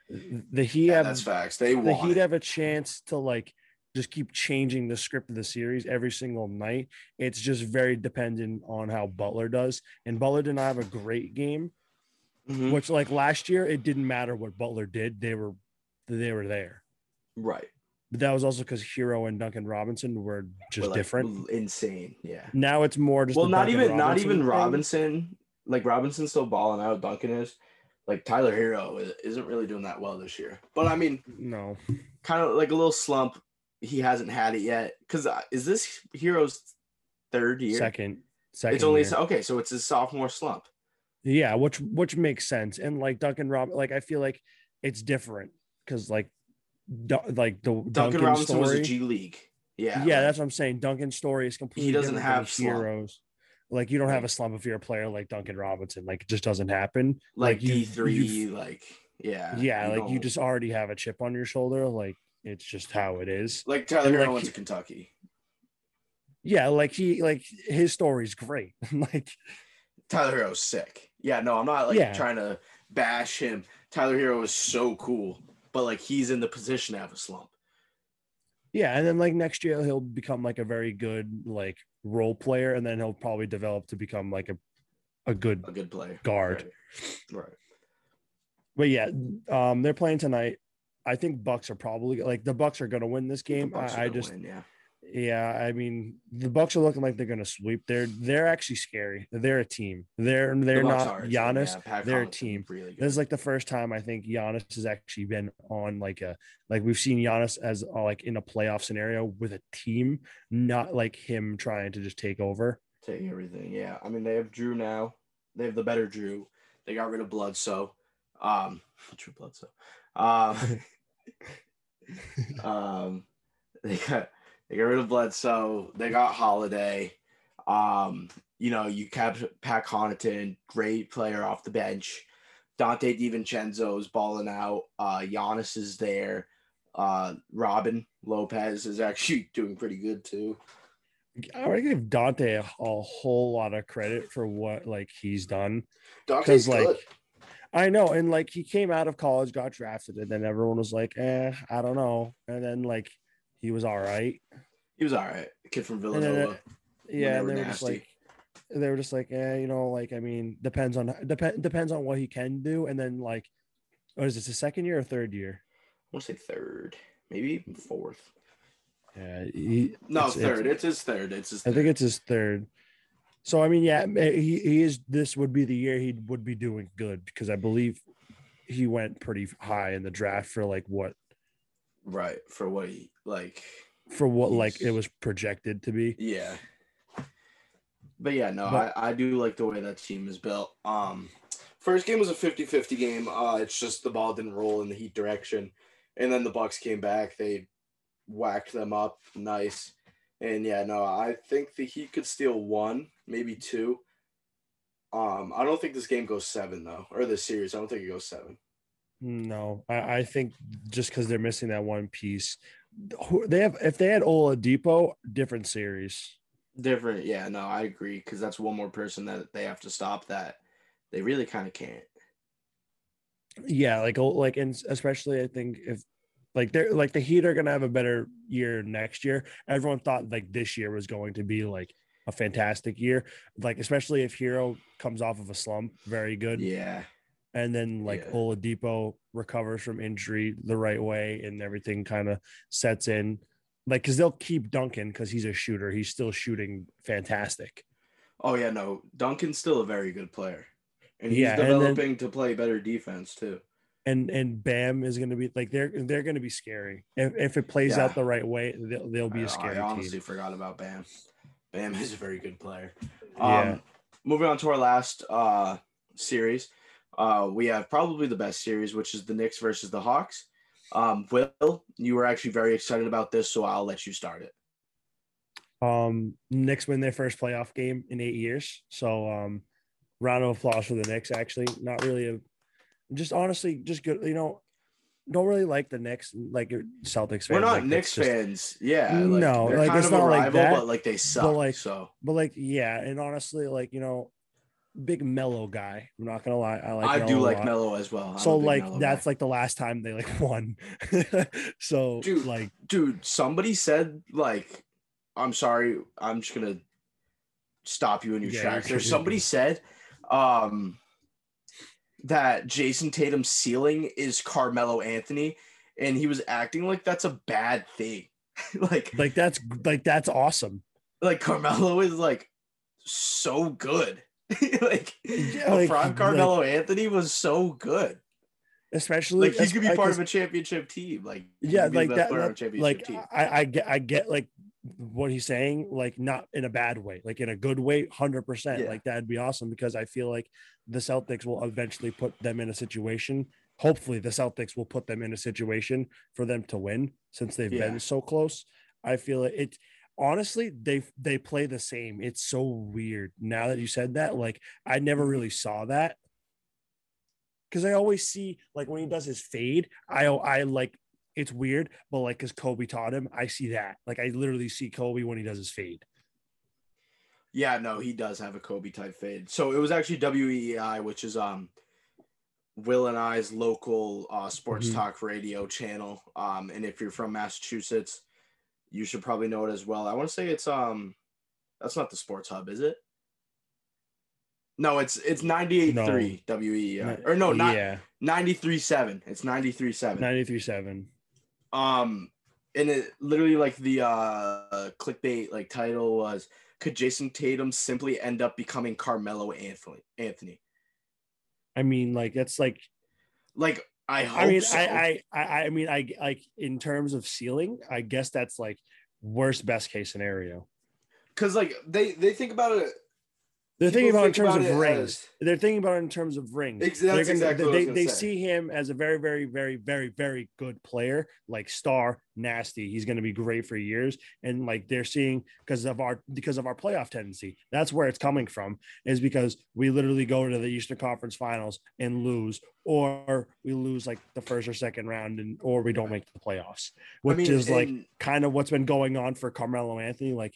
The Heat Yeah, have that's facts. They the Heat it. have a chance to like just keep changing the script of the series every single night. It's just very dependent on how Butler does, and Butler did not have a great game. Mhm. Which like last year, it didn't matter what Butler did; they were they were there. right. But that was also because Herro and Duncan Robinson were just But, like, different. Insane. Yeah. Now it's more just Well, not Duncan even not even thing. Robinson. Like Robinson's still balling out. Duncan is. Like Tyler Herro isn't really doing that well this year. But I mean, No, kind of like a little slump. He hasn't had it yet. Because is this Herro's third year? second, second. It's only year. okay. So it's his sophomore slump. Yeah, which which makes sense. And like Duncan Rob, like I feel like it's different because like Du- like the Duncan, Duncan Robinson story. was a G League. Yeah. yeah, like- that's what I'm saying. Duncan's story is completely He doesn't have heroes. Like you don't have a slump if you're a player like Duncan Robinson. Like it just doesn't happen. like D three. Like yeah. yeah, like you just already have a chip on your shoulder. Like it's just how it is. like Tyler Herro like, went to Kentucky. Yeah, like he like his story's great. like Tyler Herro's sick. Yeah, no, I'm not like Yeah. trying to bash him. Tyler Herro is so cool, but like he's in the position to have a slump. yeah, and then like next year he'll become like a very good like role player, and then he'll probably develop to become like a a good A good player. guard. Right. right. But yeah, um, they're playing tonight. I think Bucks are probably like the Bucks are going to win this game. I, I just win, yeah. Yeah, I mean the Bucks are looking like they're going to sweep. They're they're actually scary. They're a team. They're they're Bucks not are Giannis. yeah. They're a team. really good. This is like the first time I think Giannis has actually been on like a like we've seen Giannis as uh, like in a playoff scenario with a team, not like him trying to just take over. Take everything. Yeah. I mean they have Jrue now. They have the better Jrue. They got rid of Bledsoe. Um Drew Bledsoe. Um um they got they got rid of Bledsoe. They got Holiday. Um, you know, you kept Pat Connaughton, great player off the bench. Donte DiVincenzo is balling out. Uh Giannis is there. Uh Robin Lopez is actually doing pretty good too. I would give Donte a, a whole lot of credit for what like he's done. Donte's like good. I know, and like he came out of college, got drafted, and then everyone was like, "Eh, I don't know," and then like he was all right. He was all right. Kid from then, Villanova. uh, yeah, they were they were just like, they were just like, eh, you know, like I mean, depends on depend depends on what he can do, and then like, what is this? His second year or third year? I want to say third, maybe fourth. Yeah, he, No, it's- third. it's- It's, his third. It's his. I think it's his third. So I mean, yeah, eh, he, he is. This would be the year he would be doing good because I believe he went pretty high in the draft for like what right for what he like. for what like it was projected to be. Yeah. But yeah, no, But- I, I do like the way that team is built. Um first game was a 50-50 game. Uh it's just the ball didn't roll in the heat direction. And then the Bucks came back. They whacked them up nice. And yeah, no, I think the Heat could steal one, maybe two. Um, I don't think this game goes seven though, or this series. I don't think it goes seven. No, I, I think just because they're missing that one piece, they have if they had Oladipo, different series. Different, yeah, no, I agree because that's one more person that they have to stop that they really kind of can't. Yeah, like oh, like and especially I think if like they're like the Heat are gonna have a better year next year. Everyone thought like this year was going to be like a fantastic year, like especially if Herro comes off of a slump, very good. Yeah, and then like Yeah. Oladipo recovers from injury the right way, and everything kind of sets in. Like, because they'll keep Duncan because he's a shooter. He's still shooting fantastic. Oh yeah, no, Duncan's still a very good player, and he's Yeah, and then- developing to play better defense too. and and Bam is going to be like they're they're going to be scary if, if it plays Yeah. out the right way. They'll, they'll be I, a scary I honestly team. forgot about Bam. Bam is a very good player. Yeah. Um, moving on to our last uh series, uh, we have probably the best series, which is the Knicks versus the Hawks. Um, Will, you were actually very excited about this, so I'll let you start it. Um, Knicks win their first playoff game in eight years. So um, round of applause for the Knicks. Actually, not really a just honestly just good. You know, don't really like the Knicks like Celtics. We're not like, Knicks just- fans, yeah. Like, no, like it's not like that. but like they suck. like so but like yeah, and honestly, like you know, big Melo guy. I'm not gonna lie, I like. I do like Melo as well. I'm So like that's guy. like the last time they like won. so Dude, like dude, somebody said like, I'm sorry, I'm just gonna stop you in your Yeah, tracks. There, somebody said, um, that Jayson Tatum's ceiling is Carmelo Anthony, and he was acting like that's a bad thing. like, like that's like that's awesome. like Carmelo is like so good. like, Yeah, like- like- Carmelo Anthony was so good. Especially Like he's gonna be part of a championship team. Like yeah like that, player that- championship like team. I, I get i get like what he's saying like not in a bad way like in a good way 100% like that'd be awesome because i feel like the celtics will eventually put them in a situation hopefully the celtics will put them in a situation for them to win since they've Yeah. been so close i feel it, it honestly they they play the same it's so weird now that you said that like i never Mm-hmm. really saw that because I always see like when he does his fade, I I like it's weird, but like because Kobe taught him, I see that. Like I literally see Kobe when he does his fade. Yeah, no, he does have a Kobe type fade. So it was actually WEEI, which is um Will and I's local uh, sports Mhm. talk radio channel. Um, and if you're from Massachusetts, you should probably know it as well. I want to say it's um that's not the sports hub, is it? No, it's it's 98.3 WEEI. Or no, not yeah, 93.7. It's 93.7. 93.7. Um, and it literally like the uh clickbait like title was could Jayson Tatum simply end up becoming Carmelo Anthony? Anthony, I mean, like that's like like I hope I mean, so. I, I I I mean, I like in terms of ceiling, I guess that's like worst best case scenario. because like they they think about it. They're thinking about it in terms about of rings. as- They're thinking about it in terms of rings. Ex- They're gonna- exactly I they, they say. see him as a very, very, very, very, very, good player, like star, nasty. He's going to be great for years. And like they're seeing because of our because of our playoff tendency. That's where it's coming from, is because we literally go to the Eastern Conference Finals and lose, or we lose like the first or second round, and or we don't make the playoffs, which mean, is like and- kind of what's been going on for Carmelo Anthony, like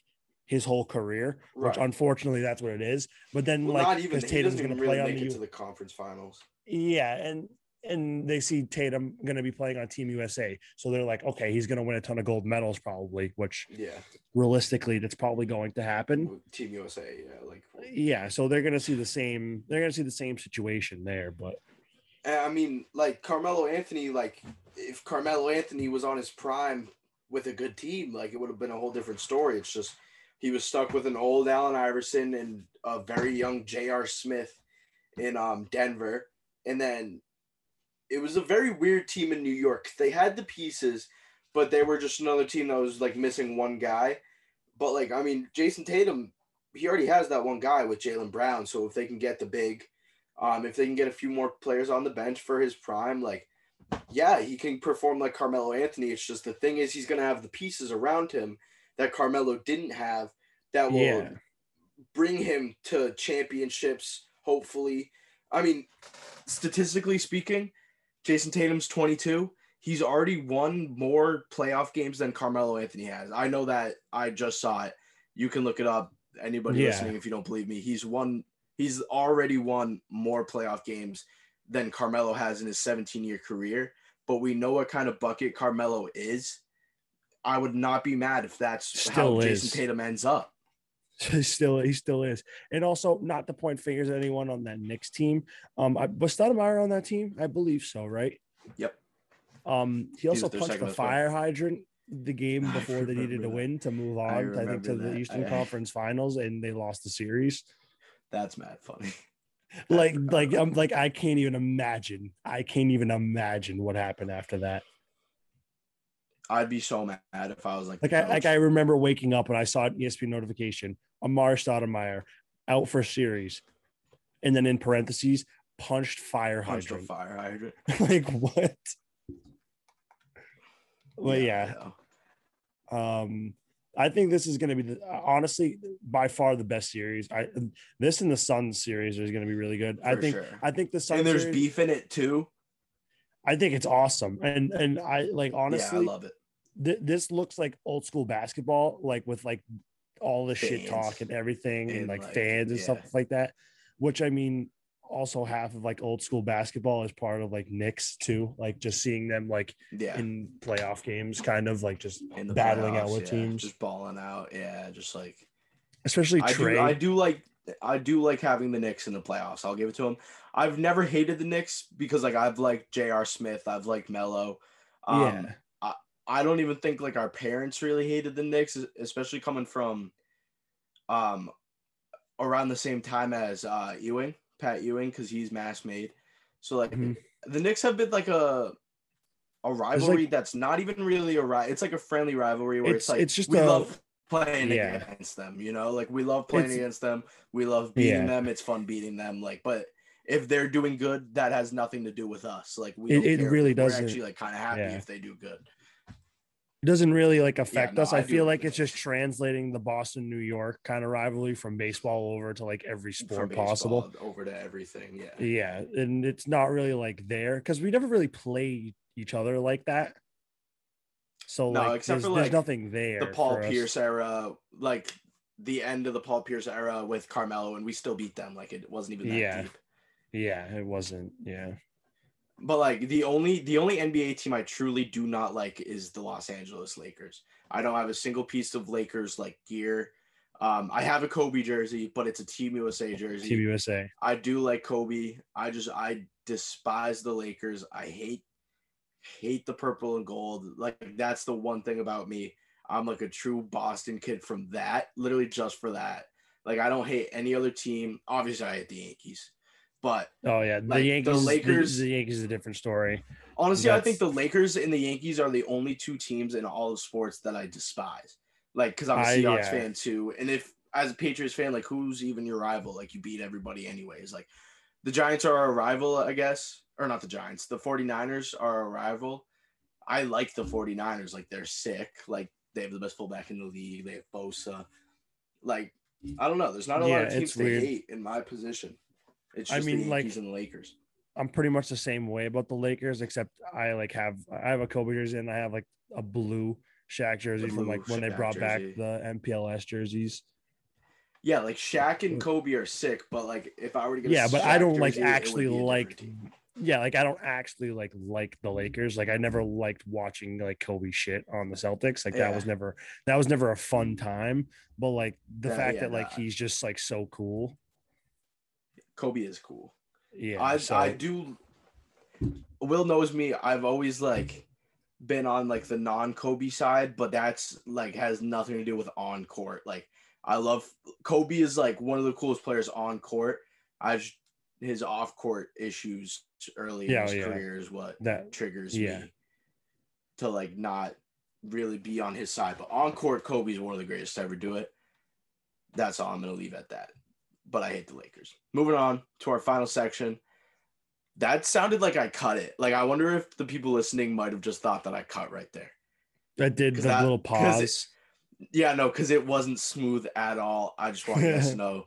his whole career, which unfortunately that's what it is. But then Well, like because Tatum's going to play really on the U- to the conference finals. yeah, and and they see Tatum going to be playing on Team USA. So they're like, okay, he's going to win a ton of gold medals probably, which Yeah, realistically that's probably going to happen. Team USA. Yeah, like Yeah, so they're going to see the same they're going to see the same situation there, but I mean, like Carmelo Anthony, like if Carmelo Anthony was on his prime with a good team, like it would have been a whole different story. It's just he was stuck with an old Allen Iverson and a very young J.R. Smith in um Denver, and then it was a very weird team in New York. They had the pieces, but they were just another team that was like missing one guy. But like, I mean, Jayson Tatum, he already has that one guy with Jaylen Brown. So if they can get the big um, if they can get a few more players on the bench for his prime, like, yeah, he can perform like Carmelo Anthony. It's just the thing is he's to have the pieces around him that Carmelo didn't have that will Yeah. bring him to championships, hopefully. I mean, statistically speaking, Jayson Tatum's 22. He's already won more playoff games than Carmelo Anthony has. I know that I just saw it. You can look it up. Anybody Yeah. listening, if you don't believe me, he's won. He's already won more playoff games than Carmelo has in his 17 year career. But we know what kind of bucket Carmelo is. I would not be mad if that's Still how is. Jayson Tatum ends up. he still he still is. And also not to point fingers at anyone on that Knicks team. Um I, was Stoudemire on that team? I believe so, right? Yep. Um he also punched the fire hydrant the game before they needed to win to move on, I, think, remember to the. Eastern I- Conference Finals, and they lost the series. That's mad funny. Like, like I'm like I can't even imagine. I can't even imagine what happened after that. I'd be so mad if I was like, Like I like. I remember waking up and I saw an ESPN notification: Amar'e Stoudemire out for series, and then in parentheses, punched fire punched a hydrant. fire hydrant. like what? Well, yeah. Um, I think this is going to be the, honestly by far the best series. I this and the Suns series is going to be really good. I think sure. I think the Suns and there's series- beef in it too. I think it's awesome, and and I like honestly, yeah, I love it. Th- this looks like old school basketball, like with like all the shit talk and everything, and, And, like, like, fans and yeah. stuff like that. Which I mean, also half of like old school basketball is part of like Knicks too. Like just seeing them like Yeah. in playoff games, kind of like just battling out with yeah, teams, just balling out. Yeah, just like especially I Trey. do. I do like. I do like having the Knicks in the playoffs. I'll give it to them. I've never hated the Knicks because like I've liked J.R. Smith. I've liked Melo. Um, Yeah. I, don't even think like our parents really hated the Knicks, especially coming from um around the same time as uh Ewing, Pat Ewing, because he's mass made. So like Mhm. the Knicks have been like a a rivalry that's not even really a right. It's like a friendly rivalry where it's, It's- like it's just we a- love playing Yeah. against them. You know, like we love playing It's- against them. We love beating Yeah. them. It's fun beating them. Like, but if they're doing good, that has nothing to do with us. Like we It- it really We're doesn't- actually like kind of happy yeah. if they do good. It doesn't really like affect no, us. I I feel like it's just translating the Boston New York kind of rivalry from baseball over to like every sport possible. over to everything. Yeah. Yeah, and it's not really like there because we never really play each other like that. So No, like, except there's, for, there's like, nothing there. The Paul for us. Pierce era, like the end of the Paul Pierce era with Carmelo, and we still beat them. Like it wasn't even that Yeah. deep. Yeah, it wasn't. Yeah, But like the only the only NBA team I truly do not like is the Los Angeles Lakers. I don't have a single piece of Lakers like gear. Um, I have a Kobe jersey, but it's a Team USA jersey. Team USA. I do like Kobe. I just I despise the Lakers. I hate hate the purple and gold. Like that's the one thing about me. I'm like a true Boston kid from that, literally just for that. Like I don't hate any other team. Obviously, I hate the Yankees, but Oh yeah, the Like, Yankees. the Lakers- The, Yankees is a different story. Honestly, I think the Lakers and the Yankees are the only two teams in all of sports that I despise. Like, because I'm a Seahawks yeah. fan too, and if as a Patriots fan, like, who's even your rival? Like, you beat everybody anyways. Like, the Giants are our rival, I guess, or not the Giants. The 49ers are our rival. I like the 49ers. Like, they're sick. Like, they have the best fullback in the league. They have Bosa. Like, I don't know. There's not a lot of teams to weird. hate in my position. It's I mean, like- the Lakers. I'm pretty much the same way about the Lakers, except I like have I have a Kobe jersey and I have like a blue Shaq jersey from like when they Shaq brought back the MPLS jerseys. Yeah, like Shaq and Kobe are sick, but like if I were to get a Yeah, but I don't like jersey, would actually be a different like yeah, like I don't actually like like the Lakers. Like I never liked watching like Kobe shit on the Celtics. Like that was never that was never a fun time. But like the Yeah, fact yeah, that like nah. he's just like so cool. Kobe is cool. Yeah, I so- I do. Will knows me. I've always like been on like the non Kobe side, but that's like has nothing to do with on court. Like I love Kobe is like one of the coolest players on court. I just, his off court issues early Yeah, in his yeah. career is what That- triggers yeah. me to like not really be on his side. But on court, Kobe's one of the greatest to ever do it. That's all I'm gonna leave at that. But I hate the Lakers. Moving on to our final section. That sounded like I cut it. Like I wonder if the people listening might have just thought that I cut right there. That did the that- little 'cause it- pause. Yeah, no, because it wasn't smooth at all. I just want you guys to know.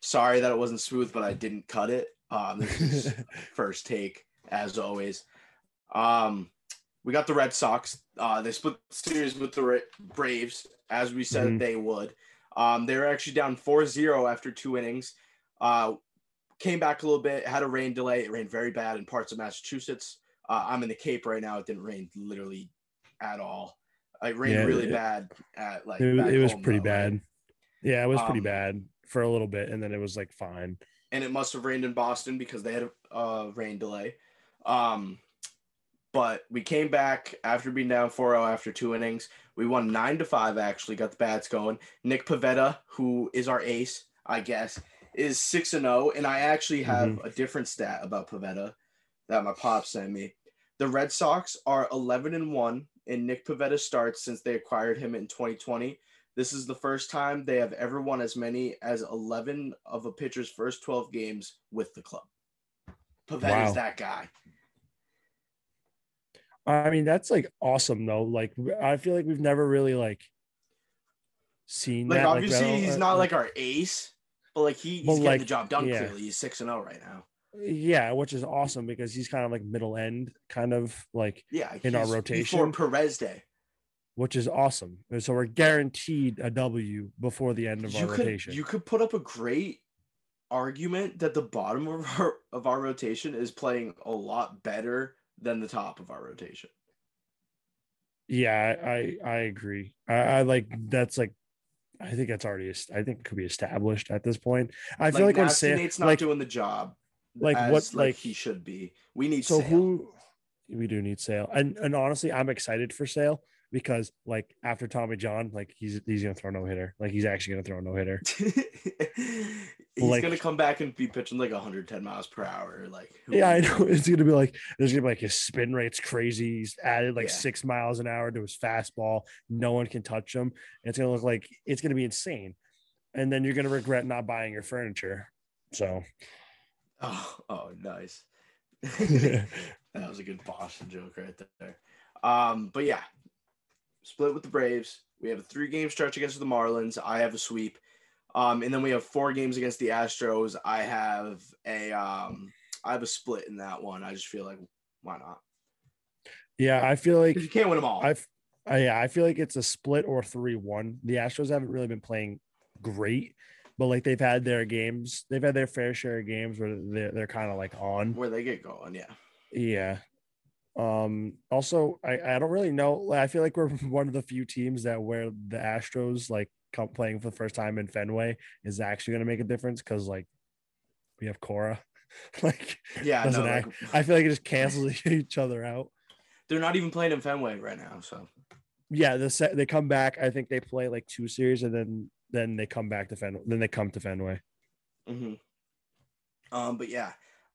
Sorry that it wasn't smooth, but I didn't cut it. Um, this is first take as always. Um, we got the Red Sox. Uh, they split the series with the Ra- Braves, as we said Mhm. they would. Um, they were actually down 4-0 after two innings. Uh, came back a little bit, had a rain delay. It rained very bad in parts of Massachusetts. Uh, I'm in the Cape right now. It didn't rain literally at all. It rained Yeah, really it- bad at like it, was- it was pretty though, right? bad. Yeah, it was pretty Um, bad for a little bit, and then it was like fine. and it must have rained in Boston because they had a uh, rain delay. Um, but we came back after being down 4-0 after two innings. We won nine to five. Actually, got the bats going. Nick Pivetta, who is our ace, I guess, is six and zero. And I actually have mm-hmm. a different stat about Pivetta that my pop sent me. The Red Sox are 11 and one in Nick Pivetta starts since they acquired him in 2020. This is the first time they have ever won as many as 11 of a pitcher's first 12 games with the club. Pivetta Wow. is that guy. I mean, that's like awesome though. Like I feel like we've never really like seen Like that. obviously that- he's uh, not like our ace, but like he, he's Well, getting like, the job done yeah. clearly. He's 6 and 0 right now. yeah, which is awesome because he's kind of like middle end, kind of like Yeah, in our rotation, before Perez Day. which is awesome. And so we're guaranteed a W before the end of you our could rotation. you could put up a great argument that the bottom of our of our rotation is playing a lot better than the top of our rotation. Yeah, I I, I agree. I, I like that's like I think that's already I think it could be established at this point. I feel like, when Nasty Sa- Nate's not like doing the job like as, what like he should be. We need so Sale. who we do need Sale. And and honestly, I'm excited for Sale because like after Tommy John, like he's he's gonna throw no hitter. Like he's actually gonna throw no hitter. He's like- gonna come back and be pitching like 110 miles per hour. Like Yeah, I know. It's gonna be like there's gonna be like his spin rate's crazy. He's added like Yeah. six miles an hour to his fastball. No one can touch him. And it's gonna look like it's gonna be insane. And then you're gonna regret not buying your furniture. So Oh, oh, nice. that was a good Boston joke right there. Um, but yeah, split with the Braves. We have a three game stretch against the Marlins. I have a sweep. Um, and then we have four games against the Astros. I have a um, I have a split in that one. I just feel like why not? yeah, I feel like you can't win them all. I've I, yeah, I feel like it's a split or three one. The Astros haven't really been playing great, but like they've had their games, they've had their fair share of games where they're they're kind of like on. Where they get going, yeah. Yeah. Um, also, I, I don't really know. I feel like we're one of the few teams that where the Astros like come playing for the first time in Fenway is actually going to make a difference because like we have Cora. like, Yeah, no, like- I feel like it just cancels each other out. They're not even playing in Fenway right now, so Yeah, the set they come back. I think they play like two series and then then they come back to Fenway. Then they come to Fenway. hmm Um, but yeah,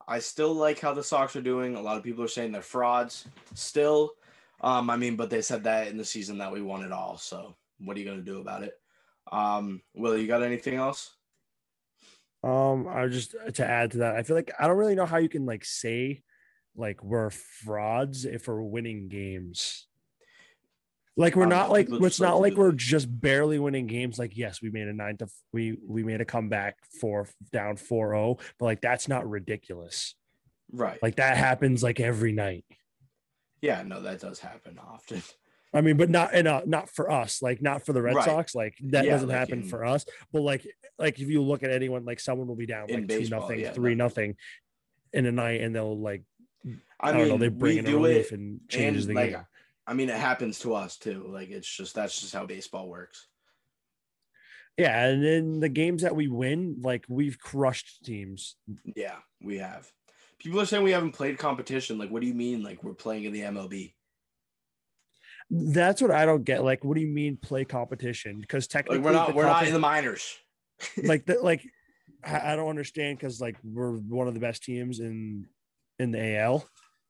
I still like how the Sox are doing. A lot of people are saying they're frauds still. Um, I mean, but they said that in the season that we won it all. So what are you gonna do about it? Um, Will, you got anything else? Um, I just to add to that, I feel like I don't really know how you can like say like we're frauds if we're winning games. Like we're don't like it's not like we're just barely winning games. Like yes, we made a nine to we we made a comeback for down 4-0, but like that's not ridiculous. Right. Like that happens like every night. Yeah, no, that does happen often. I mean, but not and uh, not for us, like not for the Red Right. Sox. Like that Yeah, doesn't like happen in- for us. But like like if you look at anyone, like someone will be down like two nothing, yeah, three no. nothing in a night, and they'll like I, I mean, don't know, they bring we in a relief it and changes the like, game. I mean, it happens to us too. Like it's just that's just how baseball works. Yeah, and then the games that we win, like we've crushed teams. Yeah, we have. People are saying we haven't played competition. Like, what do you mean? Like we're playing in the MLB? That's what I don't get. Like, what do you mean play competition? Because technically, Like we're not we're not in the minors. like the, like I I don't understand because like we're one of the best teams in in the AL.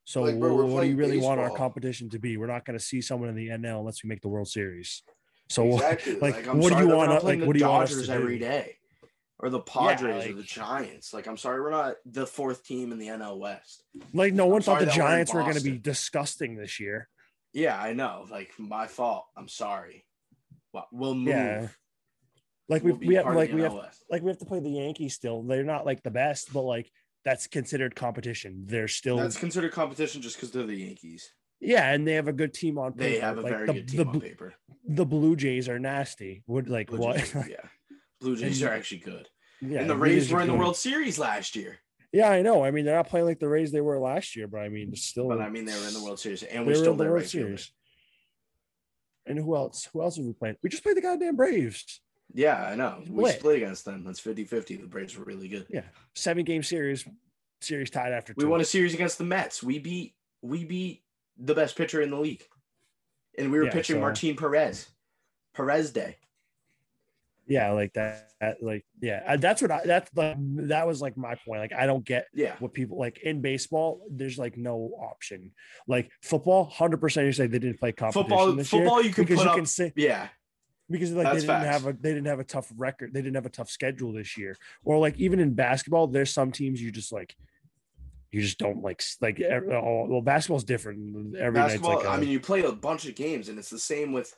So Like, bro, what do you really want our competition to be? We're not going to see someone in the NL unless we make the World Series. So Exactly. like, I'm what do you want? Like, what do you want us to every do? day, or the Padres or like- the Giants? Like, I'm sorry, we're not the fourth team in the NL West. Like, no one I'm thought the that we're in Giants were going to be disgusting this year. Yeah, I know. Like, my fault. I'm sorry. Well, we'll move. Yeah. Like We'll we we have like we have West. like we have to play the Yankees still. They're not like the best, but like that's considered competition. They're still That's considered competition just because they're the Yankees. yeah, and they have a good team on paper. They have a Like, very the, good the team on paper. The Blue Jays are nasty. Would like Blue what? Jays, yeah, Blue Jays are actually good. Yeah, and the Rays were in the good. World Series last year. Yeah, I know. I mean, they're not playing like the Rays they were last year, but I mean, still. But I mean, they were in the World Series, and we were still in the World right. Series. And who else? Who else have we played? We just played the goddamn Braves. Yeah, I know. We Split. split against them. That's 50-50. The Braves were really good. Yeah, seven game series, series tied after We won a series against the Mets. We beat we beat the best pitcher in the league. And we were Yeah, pitching so- Martin Perez. Perez Day. Yeah, like that. that- Like yeah, uh, that's what I. That's like that was like my point. Like I don't get Yeah. what people like in baseball. There's like no option. Like football, hundred percent. You say they didn't play competition Football this football year you can because put you up can say Yeah. Because like That's they didn't facts. have a they didn't have a tough record. They didn't have a tough schedule this year. Or like even in basketball, there's some teams you just like you just don't like like oh, well basketball's different. Every Basketball, like I a- mean, you play a bunch of games, and it's the same with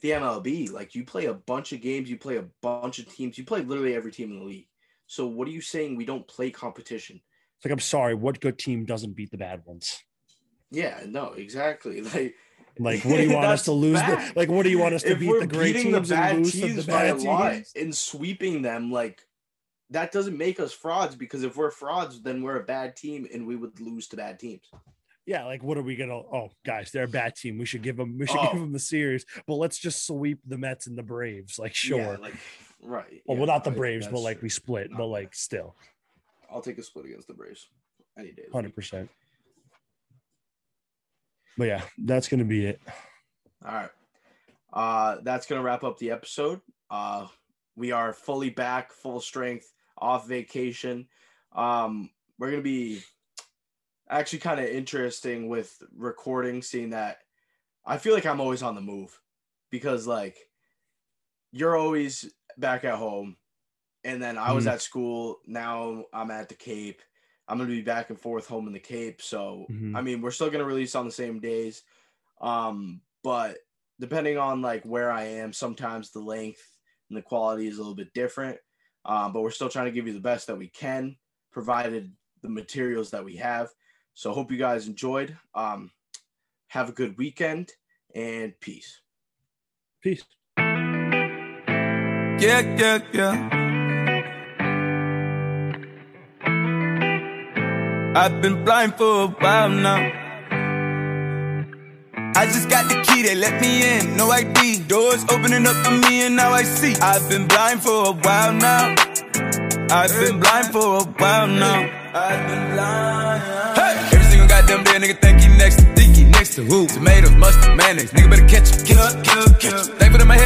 the MLB. Like you play a bunch of games, you play a bunch of teams, you play literally every team in the league. So what are you saying? We don't play competition? it's like I'm sorry, what good team doesn't beat the bad ones? Yeah, no, exactly. Like, Like what do you want us to lose? The, like what do you want us to if beat the great teams the and lose teams the by a bad lot teams? and sweeping them, like that doesn't make us frauds because if we're frauds, then we're a bad team and we would lose to bad teams. Yeah, like what are we gonna? Oh, guys, they're a bad team. We should give them. We should Oh. give them the series. But let's just sweep the Mets and the Braves. Like sure. Yeah, like right. well, yeah, well, not the Braves, but like true. we split. But like still, I'll take a split against the Braves any day. hundred percent. But yeah, that's gonna be it. All right. Uh, that's gonna wrap up the episode. Uh, we are fully back, full strength, off vacation. Um, we're gonna be actually kind of interesting with recording, seeing that I feel like I'm always on the move because like you're always back at home, and then I was Mhm. at school. Now I'm at the Cape. I'm gonna be back and forth home in the Cape. So Mhm. I mean, we're still gonna release on the same days. Um, but depending on like where I am, sometimes the length and the quality is a little bit different. Um, but we're still trying to give you the best that we can, provided the materials that we have. So hope you guys enjoyed. Um, have a good weekend and peace. Peace. Yeah, yeah, yeah. I've been blind for a while now. I just got the key, they let me in, no ID. Doors opening up for me, and now I see. I've been blind for a while now. I've been blind for a while now. I've been blind. Hey! Every single goddamn day, nigga think he next to think he next to who? Tomatoes, mustard, mayonnaise. Nigga better catch it, catch it, catch it, catch it. Thank for my head.